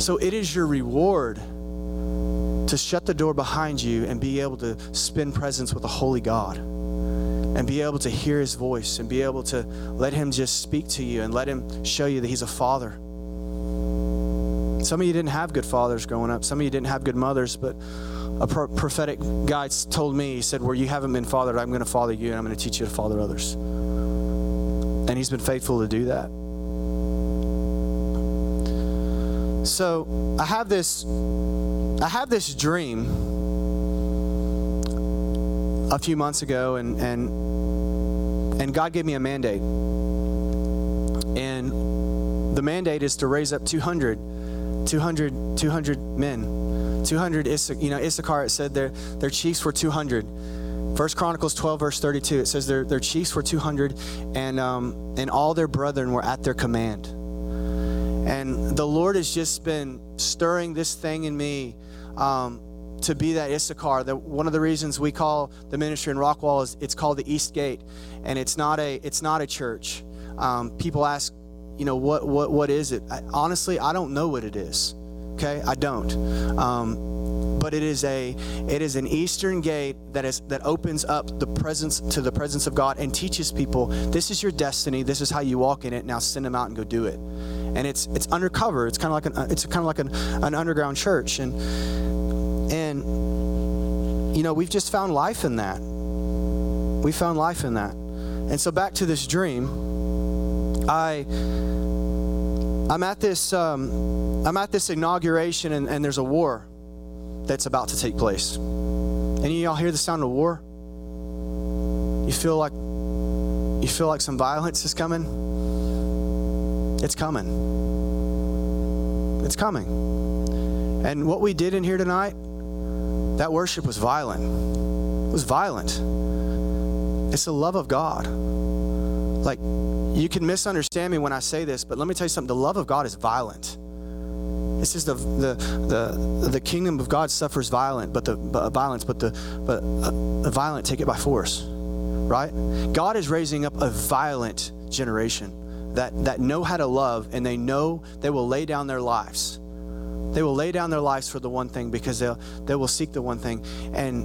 So it is your reward to shut the door behind you and be able to spend presence with a holy God and be able to hear his voice and be able to let him just speak to you and let him show you that he's a father. Some of you didn't have good fathers growing up. Some of you didn't have good mothers, but a pro- prophetic guy told me, he said, Where you haven't been fathered, I'm going to father you and I'm going to teach you to father others. And he's been faithful to do that. So I have this I have this dream a few months ago and and and God gave me a mandate. And the mandate is to raise up 200 200 200 men 200 Issachar, you know Issachar it said their their chiefs were 200 First Chronicles 12 verse 32 it says their, their chiefs were 200 and um, and all their brethren were at their command and the Lord has just been stirring this thing in me um, to be that Issachar. That one of the reasons we call the ministry in Rockwall is it's called the East Gate, and it's not a it's not a church. Um, people ask, you know, what what what is it? I, honestly, I don't know what it is. Okay, I don't. Um, but it is a it is an eastern gate that is that opens up the presence to the presence of God and teaches people this is your destiny this is how you walk in it now send them out and go do it. And it's it's undercover. It's kind of like an it's kind of like an, an underground church. And and you know we've just found life in that. We found life in that. And so back to this dream I I'm at this um, I'm at this inauguration and, and there's a war that's about to take place. Any y'all hear the sound of war? You feel like you feel like some violence is coming? It's coming. It's coming. And what we did in here tonight, that worship was violent. It was violent. It's the love of God. Like, you can misunderstand me when I say this, but let me tell you something the love of God is violent. It says the the the, the kingdom of God suffers violent, but the but violence, but the but uh, the violent take it by force, right? God is raising up a violent generation that that know how to love, and they know they will lay down their lives. They will lay down their lives for the one thing because they'll they will seek the one thing. And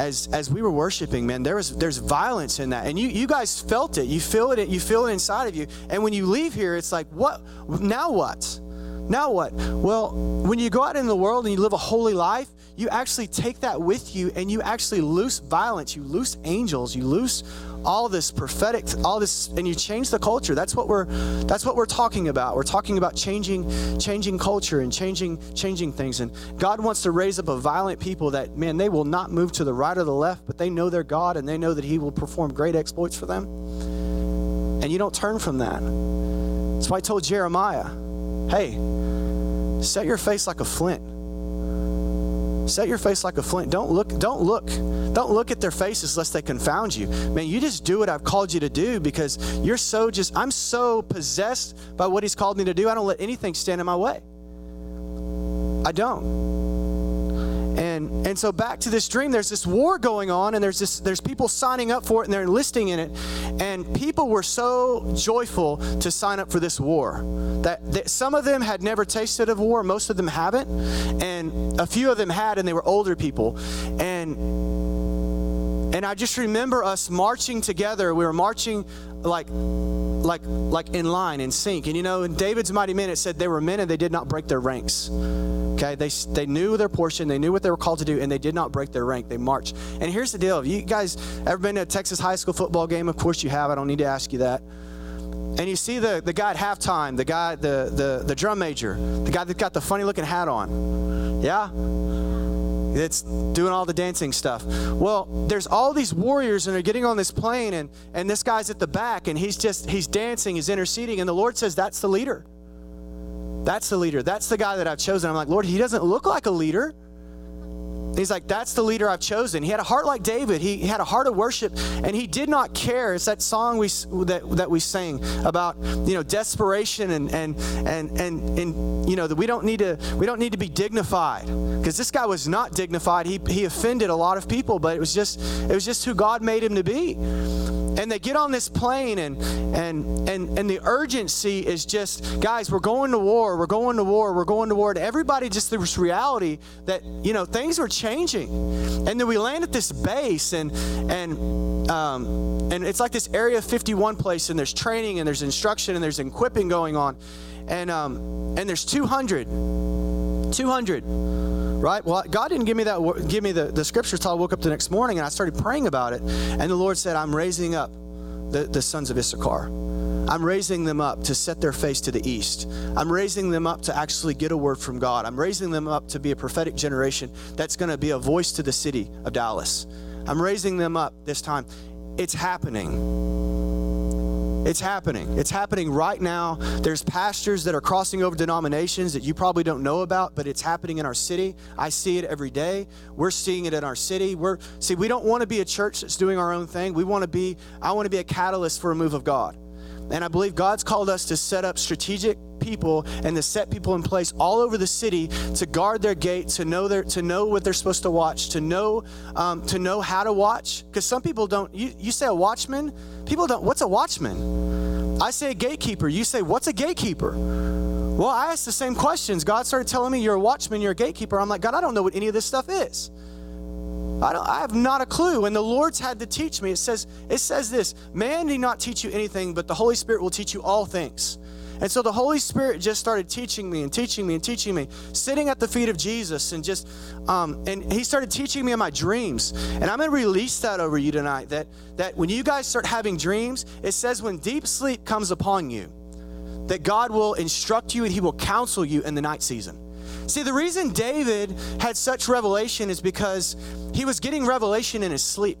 as as we were worshiping, man, there was there's violence in that, and you you guys felt it. You feel it. You feel it inside of you. And when you leave here, it's like, what? Now what? Now what? Well, when you go out in the world and you live a holy life, you actually take that with you and you actually loose violence, you loose angels, you loose all this prophetic all this and you change the culture. That's what we're that's what we're talking about. We're talking about changing changing culture and changing changing things. And god wants to raise up a violent people that man they will not move to the right or the left but they know their god and they know that he will perform great exploits for them. And you don't turn from that. That's why i told jeremiah hey Set your face like a flint. Set your face like a flint. Don't look, don't look, don't look at their faces lest they confound you. Man, you just do what I've called you to do because you're so just, I'm so possessed by what He's called me to do. I don't let anything stand in my way. I don't. And and so back to this dream, there's this war going on, and there's this there's people signing up for it and they're enlisting in it. And people were so joyful to sign up for this war that, that some of them had never tasted of war, most of them haven't, and a few of them had, and they were older people. And and I just remember us marching together. We were marching like like like in line in sync. And you know in david's mighty men it said they were men and they did not break their ranks. Okay? They, they knew their portion they knew what they were called to do and they did not break their rank. They marched. And here's the deal. You guys ever been to a texas high school football game? Of course you have. I don't need to ask you that. And you see the, the guy at halftime the guy the, the the drum major the guy that got the funny looking hat on. Yeah it's doing all the dancing stuff. Well, there's all these warriors and they're getting on this plane and and this guy's at the back and he's just he's dancing, he's interceding and the Lord says that's the leader. That's the leader. That's the guy that I've chosen. I'm like, "Lord, he doesn't look like a leader." He's like, that's the leader I've chosen. He had a heart like David. He, had a heart of worship, and he did not care. It's that song we that that we sang about, you know, desperation and and and and and you know that we don't need to we don't need to be dignified because this guy was not dignified. He he offended a lot of people, but it was just it was just who God made him to be and they get on this plane and and and and the urgency is just guys we're going to war we're going to war we're going to war everybody just this reality that you know things were. changing and then we land at this base and and um, and it's like this area 51 place and there's training and there's instruction and there's equipping going on. And um, and there's 200 200 right? Well god didn't give me that give me the, the scripture until i woke up the next morning and i started praying about it. And the lord said i'm raising up the, the sons of issachar i'm raising them up to set their face to the east i'm raising them up to actually get a word from god i'm raising them up to be a prophetic generation that's going to be a voice to the city of dallas i'm raising them up this time it's happening it's happening. It's happening right now. There's pastors that are crossing over denominations that you probably don't know about, but it's happening in our city. I see it every day. We're seeing it in our city. We're see, we don't want to be a church that's doing our own thing. We want to be I want to be a catalyst for a move of God. And I believe God's called us to set up strategic people and to set people in place all over the city to guard their gate, to know their, to know what they're supposed to watch, to know um, to know how to watch. Because some people don't. You, you say a watchman, people don't. What's a watchman? I say a gatekeeper. You say what's a gatekeeper? Well, I asked the same questions. God started telling me you're a watchman, you're a gatekeeper. I'm like, God, I don't know what any of this stuff is. I, don't, I have not a clue. And the Lord's had to teach me. It says, it says this man need not teach you anything, but the Holy Spirit will teach you all things. And so the Holy Spirit just started teaching me and teaching me and teaching me, sitting at the feet of Jesus and just, um, and He started teaching me in my dreams. And I'm going to release that over you tonight. That that when you guys start having dreams, it says when deep sleep comes upon you, that God will instruct you and He will counsel you in the night season. See, the reason David had such revelation is because he was getting revelation in his sleep.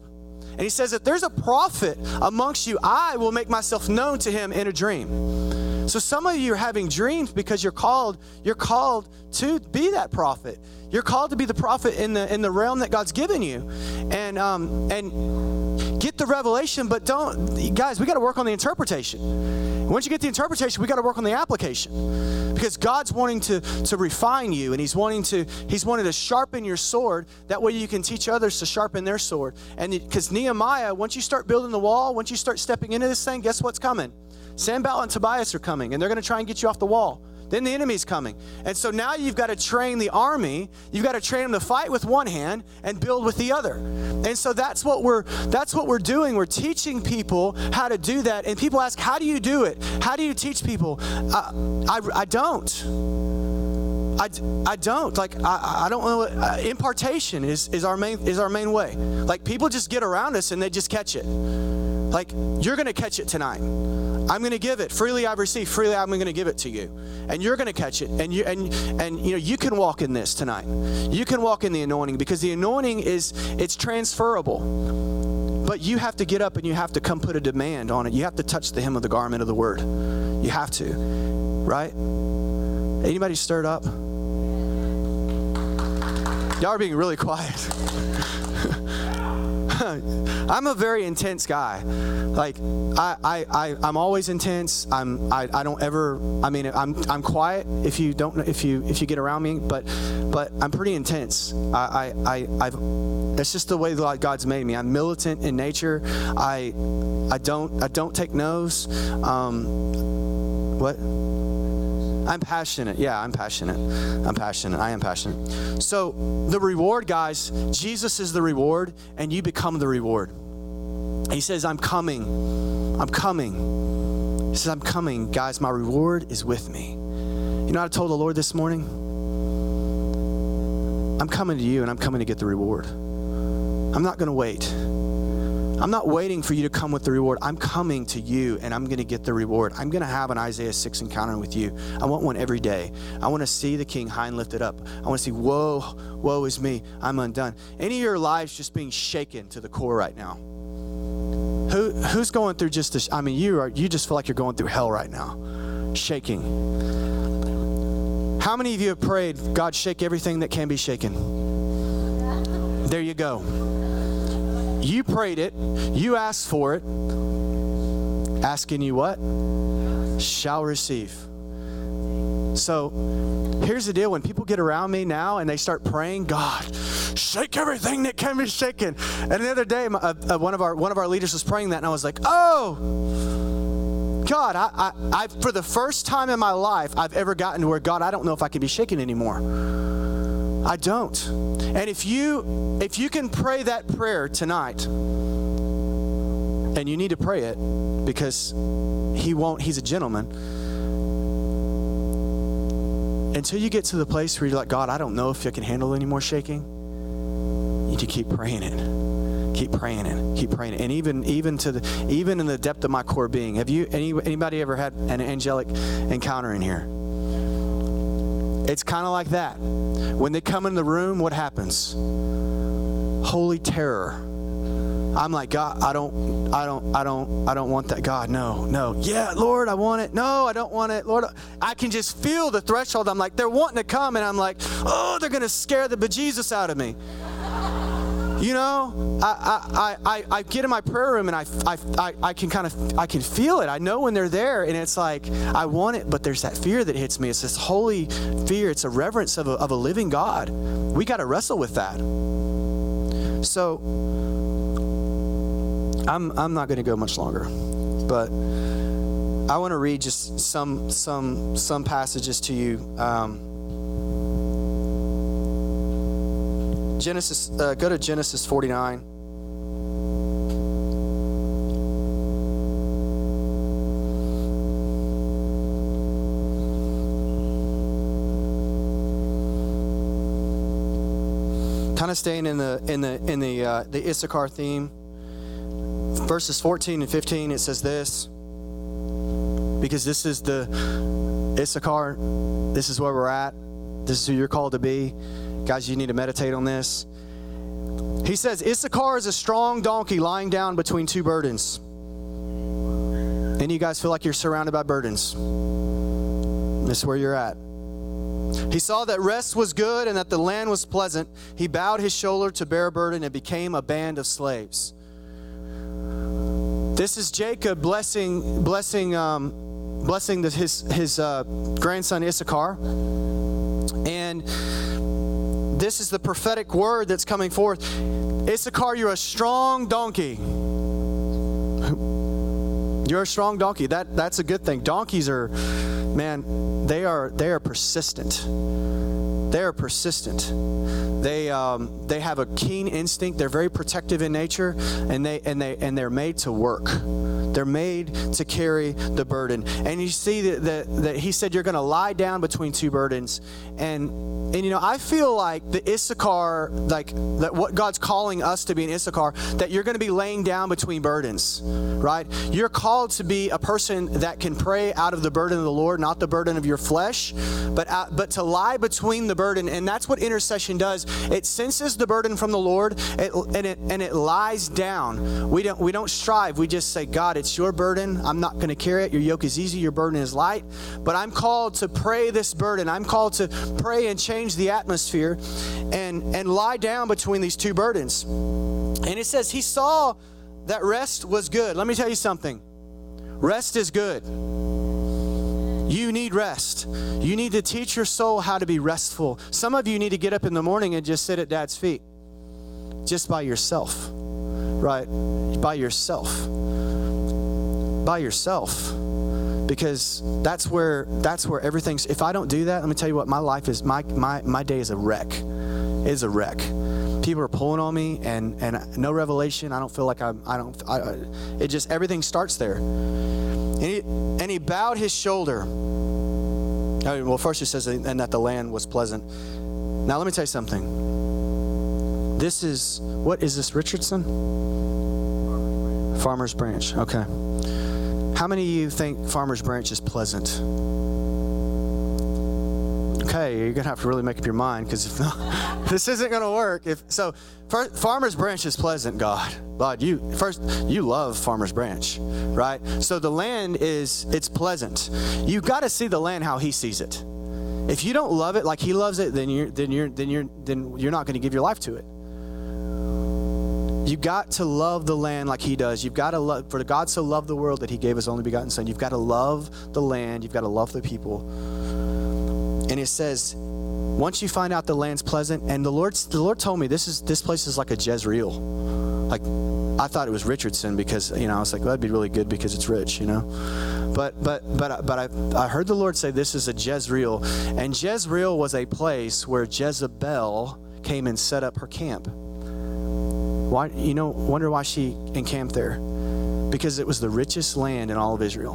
And he says, If there's a prophet amongst you, I will make myself known to him in a dream. So some of you are having dreams because you're called, you're called to be that prophet. You're called to be the prophet in the in the realm that God's given you. And um and get the revelation, but don't guys, we got to work on the interpretation. Once you get the interpretation, we got to work on the application. Because God's wanting to, to refine you and He's wanting to He's wanting to sharpen your sword. That way you can teach others to sharpen their sword. And because Nehemiah, once you start building the wall, once you start stepping into this thing, guess what's coming? Sanballat and Tobias are coming, and they're going to try and get you off the wall. Then the enemy's coming. And so now you've got to train the army. You've got to train them to fight with one hand and build with the other. And so that's what we're that's what we're doing. We're teaching people how to do that. And people ask, "How do you do it? How do you teach people?" Uh, I, I don't. I, I don't like I, I don't know uh, impartation is, is our main is our main way like people just get around us and they just catch it like you're gonna catch it tonight I'm to give it freely. I've received freely. I'm to give it to you, and you're to catch it. And you and and you know you can walk in this tonight. You can walk in the anointing because the anointing is it's transferable. But you have to get up and you have to come put a demand on it. You have to touch the hem of the garment of the word. You have to, right? Anybody stirred up? Y'all are being really quiet. I'm a very intense guy. Like I, I, I I'm always intense. I'm I, I don't ever I mean I'm I'm quiet if you don't if you if you get around me, but but I'm pretty intense. I I, I I've that's just the way that God's made me. I'm militant in nature. I I don't I don't take no's. Um, what? I'm passionate. Yeah, I'm passionate. I'm passionate. I am passionate. So, the reward, guys, Jesus is the reward, and you become the reward. He says, I'm coming. I'm coming. He says, I'm coming. Guys, my reward is with me. You know I told the Lord this morning? I'm coming to you and I'm coming to get the reward. I'm not going to wait. I'm not waiting for you to come with the reward. I'm coming to you and I'm going to get the reward. I'm going to have an Isaiah 6 encounter with you. I want one every day. I want to see the king high and lifted up. I want to see, whoa, woe is me. I'm undone. Any of your lives just being shaken to the core right now? Who, who's going through just this? I mean, you are, you just feel like you're going through hell right now. Shaking. How many of you have prayed, God, shake everything that can be shaken? There you go. You prayed it, you asked for it. Asking you what? Shall receive. So here's the deal when people get around me now and they start praying, God, shake everything that can be shaken. And the other day, uh, uh, one, of our, one of our leaders was praying that, and I was like, oh, God, I, I, I, for the first time in my life, I've ever gotten to where, God, I don't know if I can be shaken anymore. I don't. And if you if you can pray that prayer tonight, and you need to pray it because he won't, he's a gentleman until you get to the place where you're like, God, I don't know if I can handle any more shaking, you need to keep praying it. Keep praying it. Keep praying it. And even even to the even in the depth of my core being, have you any, anybody ever had an angelic encounter in here? It's kind of like that. When they come in the room, what happens? Holy terror I'm like, God, I don't, I don't, I don't, I don't want that. God, no, no. Yeah, Lord, I want it. No, I don't want it. Lord, I can just feel the threshold. I'm like, they're wanting to come, and I'm like, oh, they're gonna scare the bejesus out of me. You know, I, I, I, I get in my prayer room and I, I, I can kind of, I can feel it. I know when they're there and it's like, I want it, but there's that fear that hits me. It's this holy fear. It's a reverence of a, of a living God. We got to wrestle with that. So, I'm, I'm not going to go much longer, but I want to read just some, some, some passages to you. Um, Genesis, uh, go to Genesis 49. kind of staying in the in the in the uh, the Issachar theme verses 14 and 15, it says this because this is the Issachar, this is where we're at, this is who you're called to be. Guys, you need to meditate on this. He says, Issachar is a strong donkey lying down between two burdens. Any you guys feel like you're surrounded by burdens? This is where you're at. He saw that rest was good and that the land was pleasant. He bowed his shoulder to bear a burden and became a band of slaves. This is Jacob blessing, blessing, um, blessing the, his his uh, grandson Issachar, this is the prophetic word that's coming forth. Issachar, you're a strong donkey. You're a strong donkey. That that's a good thing. Donkeys are, man, they are they are persistent. They are persistent. They um, they have a keen instinct. They're very protective in nature, and they and they and they're made to work. They're made to carry the burden. And you see that that, that he said you're going to lie down between two burdens, and and you know I feel like the Issachar, like that what God's calling us to be in Issachar, that you're going to be laying down between burdens, right? You're called to be a person that can pray out of the burden of the Lord, not the burden of your flesh, but out, but to lie between the burden. And that's what intercession does. It senses the burden from the Lord it, and, it, and it lies down. We don't, we don't strive. We just say, God, it's your burden. I'm not going to carry it. Your yoke is easy. Your burden is light. But I'm called to pray this burden. I'm called to pray and change the atmosphere and, and lie down between these two burdens. And it says, He saw that rest was good. Let me tell you something rest is good. You need rest. You need to teach your soul how to be restful. Some of you need to get up in the morning and just sit at dad's feet, just by yourself, right? By yourself. By yourself. Because that's where that's where everything's if I don't do that, let me tell you what, my life is my my my day is a wreck. It is a wreck people are pulling on me and and no revelation i don't feel like i'm i don't I, it just everything starts there and he, and he bowed his shoulder. Well, first he says, and that the land was pleasant. Now, let me tell you something. This is, what is this, Richardson? Farmer's Branch. Okay. How many of you think Farmer's Branch is pleasant? okay, you're gonna have to really make up your mind because if not, this isn't gonna work. If so, first, Farmer's Branch is pleasant, God. God, you first you love Farmer's Branch, right? So the land is it's pleasant. You've got to see the land how He sees it. If you don't love it like He loves it, then you're then you're then you're then you're not to give your life to it You got to love the land like he does. You've got to love, for God so loved the world that he gave his only begotten son. You've got to love the land. You've got to love the people. And it says, once you find out the land's pleasant, and the Lord, the Lord told me this is this place is like a Jezreel. Like I thought it was Richardson because you know I was like well, that'd be really good because it's rich, you know. But but but but I I heard the Lord say this is a Jezreel, and Jezreel was a place where Jezebel came and set up her camp. Why you know wonder why she encamped there? Because it was the richest land in all of Israel.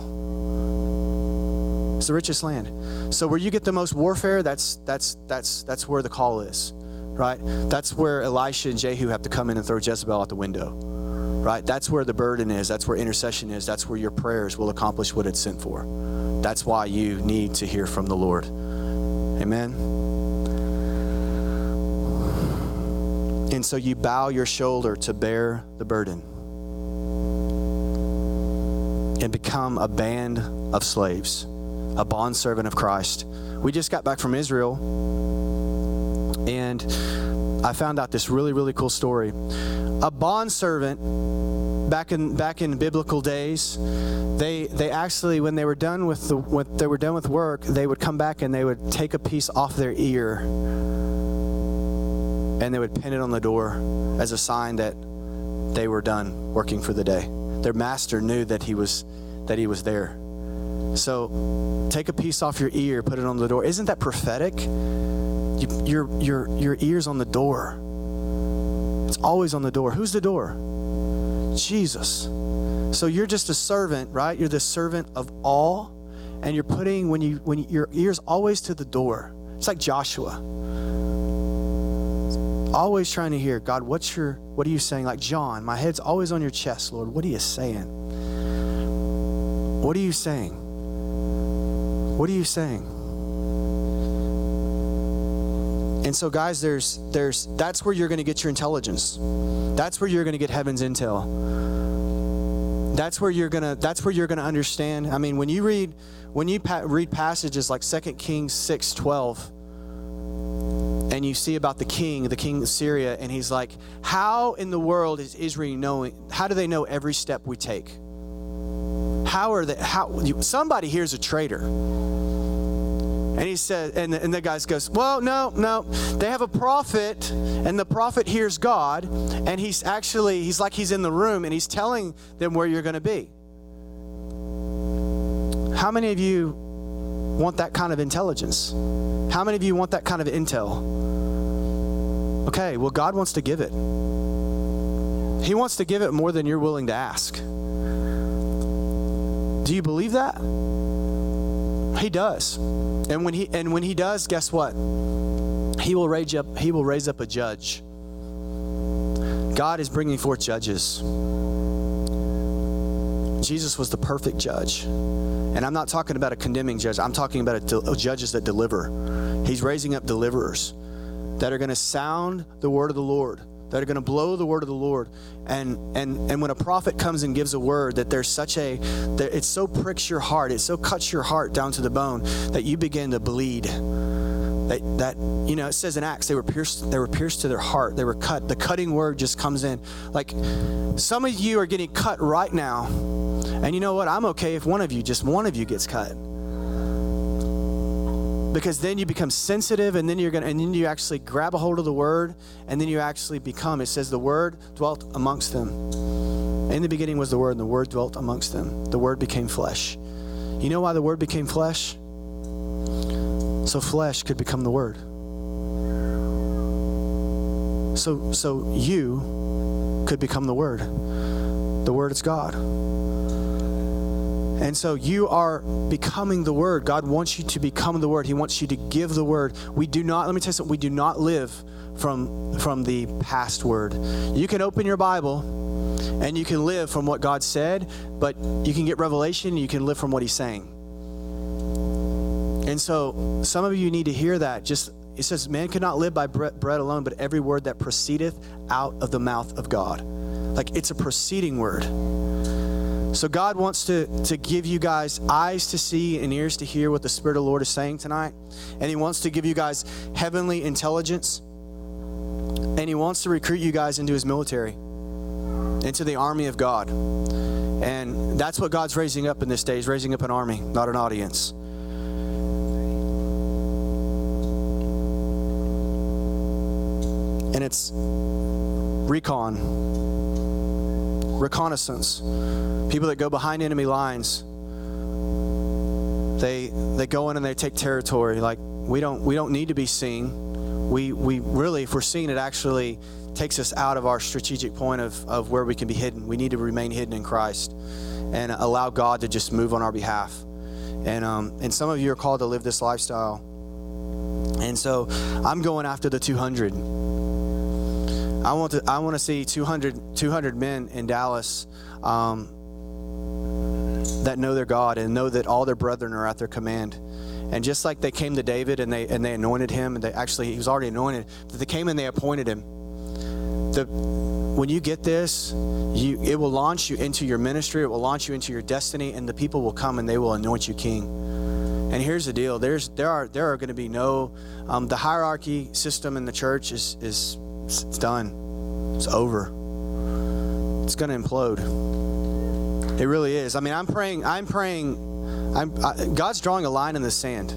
It's the richest land. So where you get the most warfare, that's that's that's that's where the call is. Right? That's where Elisha and Jehu have to come in and throw Jezebel out the window. Right? That's where the burden is. That's where intercession is. That's where your prayers will accomplish what it's sent for. That's why you need to hear from the Lord. Amen. And so you bow your shoulder to bear the burden and become a band of slaves a bondservant of Christ. We just got back from Israel, and I found out this really, really cool story. A bondservant back in back in biblical days, they they actually when they were done with the when they were done with work, they would come back and they would take a piece off their ear and they would pin it on the door as a sign that they were done working for the day. Their master knew that he was that he was there. So take a piece off your ear, put it on the door. Isn't that prophetic? You, your, your, your ear's on the door. It's always on the door. Who's the door? Jesus. So you're just a servant, right? You're the servant of all, and you're putting when you when you, your ears always to the door. It's like Joshua. Always trying to hear, God, what's your what are you saying? Like John, my head's always on your chest, Lord. What are you saying? What are you saying? What are you saying? And so guys, there's there's that's where you're going to get your intelligence. That's where you're going to get heaven's intel. That's where you're going to that's where you're going to understand. I mean, when you read when you pa- read passages like 2 Kings 6:12 and you see about the king, the king of Syria, and he's like, How in the world is Israel knowing? How do they know every step we take? How are they? How somebody here's a traitor. And he said, and the, and the guy goes, Well, no, no. They have a prophet, and the prophet hears God, and he's actually, he's like he's in the room, and he's telling them where you're going to be. How many of you want that kind of intelligence? How many of you want that kind of intel? Okay, well, God wants to give it. He wants to give it more than you're willing to ask. Do you believe that? He does. And when he and when he does, guess what? He will raise up he will raise up a judge. God is bringing forth judges. Jesus was the perfect judge. And I'm not talking about a condemning judge. I'm talking about a, uh, judges that deliver. He's raising up deliverers that are going to sound the word of the Lord that are going to blow the word of the Lord. And and and when a prophet comes and gives a word, that there's such a that it so pricks your heart, it so cuts your heart down to the bone that you begin to bleed. That that you know, it says in Acts they were pierced, they were pierced to their heart, they were cut. The cutting word just comes in. Like some of you are getting cut right now. And you know what? I'm okay if one of you, just one of you gets cut. Because then you become sensitive and then you're to and then you actually grab a hold of the word and then you actually become it says the word dwelt amongst them. In the beginning was the word and the word dwelt amongst them. The word became flesh. You know why the word became flesh? So flesh could become the word. So so you could become the word. The word is god and so you are becoming the Word. God wants you to become the Word. He wants you to give the Word. We do not, let me tell you something, we do not live from, from the past Word. You can open your Bible and you can live from what God said, but you can get revelation, you can live from what He's saying. And so some of you need to hear that. Just it says, Man cannot live by bread alone, but every word that proceedeth out of the mouth of God. Like it's a proceeding word. So God wants to, to give you guys eyes to see and ears to hear what the Spirit of the Lord is saying tonight. And He wants to give you guys heavenly intelligence. And He wants to recruit you guys into His military. into the army of God. And that's what God's raising up in this day. He's raising up an army, not an audience. And it's recon, reconnaissance. People that go behind enemy lines. They they go in and they take territory. Like we don't we don't need to be seen. We we really, if we're seen, it actually takes us out of our strategic point of, of where we can be hidden. We need to remain hidden in Christ and allow God to just move on our behalf. And, um, and some of you are called to live this lifestyle. And so I'm going after the 200. I want to, I want to see 200, 200 men in Dallas um, that know their God and know that all their brethren are at their command. And just like they came to David and they and they anointed him, and they actually he was already anointed. They came and they appointed him the when you get this, you it will launch you into your ministry, it will launch you into your destiny, and the people will come and they will anoint you king. And here's the deal: there's there are there are going to be no um, the hierarchy system in the church is is it's done, it's over. It's going to implode. It really is. I mean, I'm praying. I'm praying. I'm I, God's drawing a line in the sand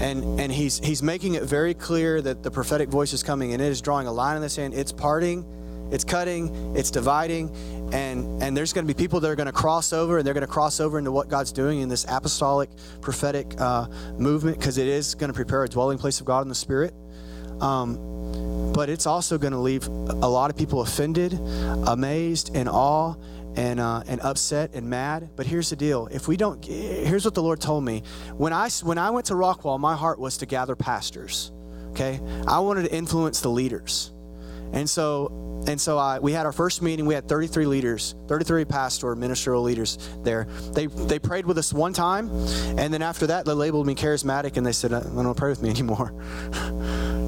and and he's he's making it very clear that the prophetic voice is coming and it is drawing a line in the sand it's parting it's cutting it's dividing and and there's going to be people that are going to cross over and they're going to cross over into what god's doing in this apostolic prophetic uh, movement because it is going to prepare a dwelling place of god in the spirit um, but it's also going to leave a lot of people offended amazed in awe and, uh, and upset and mad. But here's the deal: if we don't, here's what the Lord told me. When I when I went to Rockwall, my heart was to gather pastors. Okay, I wanted to influence the leaders, and so and so I, we had our first meeting. We had 33 leaders, 33 pastor ministerial leaders there. They they prayed with us one time, and then after that, they labeled me charismatic, and they said, "I don't pray with me anymore."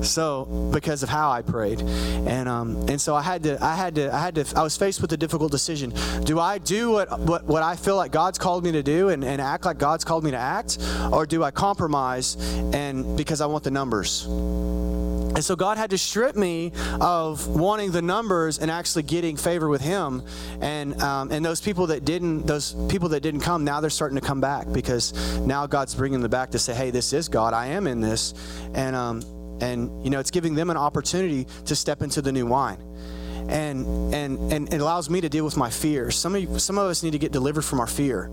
So because of how I prayed, and um, and so I had to I had to I had to I was faced with a difficult decision. Do I do what what, what I feel like God's called me to do and, and act like God's called me to act, or do I compromise and because I want the numbers? And so God had to strip me of wanting the numbers and actually getting favor with Him. And um, and those people that didn't, those people that didn't come, now they're starting to come back because now God's bringing them back to say, "Hey, this is God. I am in this." And um, and you know it's giving them an opportunity to step into the new wine and and and it allows me to deal with my fears some of you, some of us need to get delivered from our fear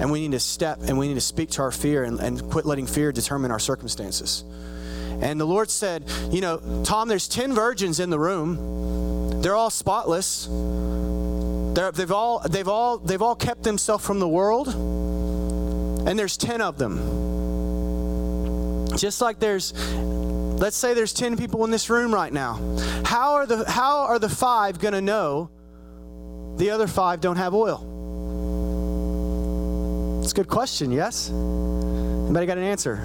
and we need to step and we need to speak to our fear and, and quit letting fear determine our circumstances and the lord said you know tom there's 10 virgins in the room they're all spotless they're, they've all they've all they've all kept themselves from the world and there's 10 of them just like there's Let's say there's 10 people in this room right now. How are the how are the 5 going to know the other 5 don't have oil? It's a good question, yes? Anybody got an answer?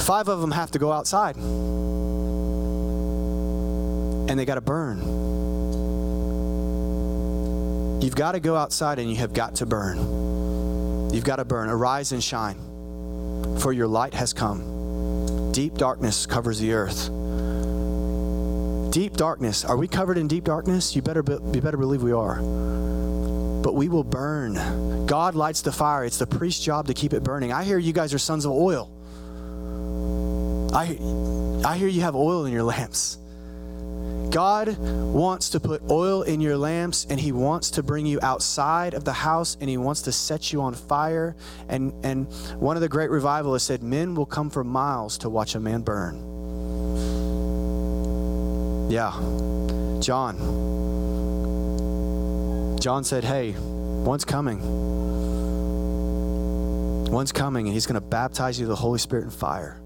5 of them have to go outside. And they got to burn. You've got to go outside and you have got to burn. You've got to burn. Arise and shine for your light has come. Deep darkness covers the earth. Deep darkness. Are we covered in deep darkness? You better, be, you better believe we are. But we will burn. God lights the fire. It's the priest's job to keep it burning. I hear you guys are sons of oil. I, I hear you have oil in your lamps. God wants to put oil in your lamps and he wants to bring you outside of the house and he wants to set you on fire. And, and one of the great revivalists said, Men will come for miles to watch a man burn. Yeah. John. John said, Hey, one's coming. One's coming and he's going to baptize you with the Holy Spirit and fire.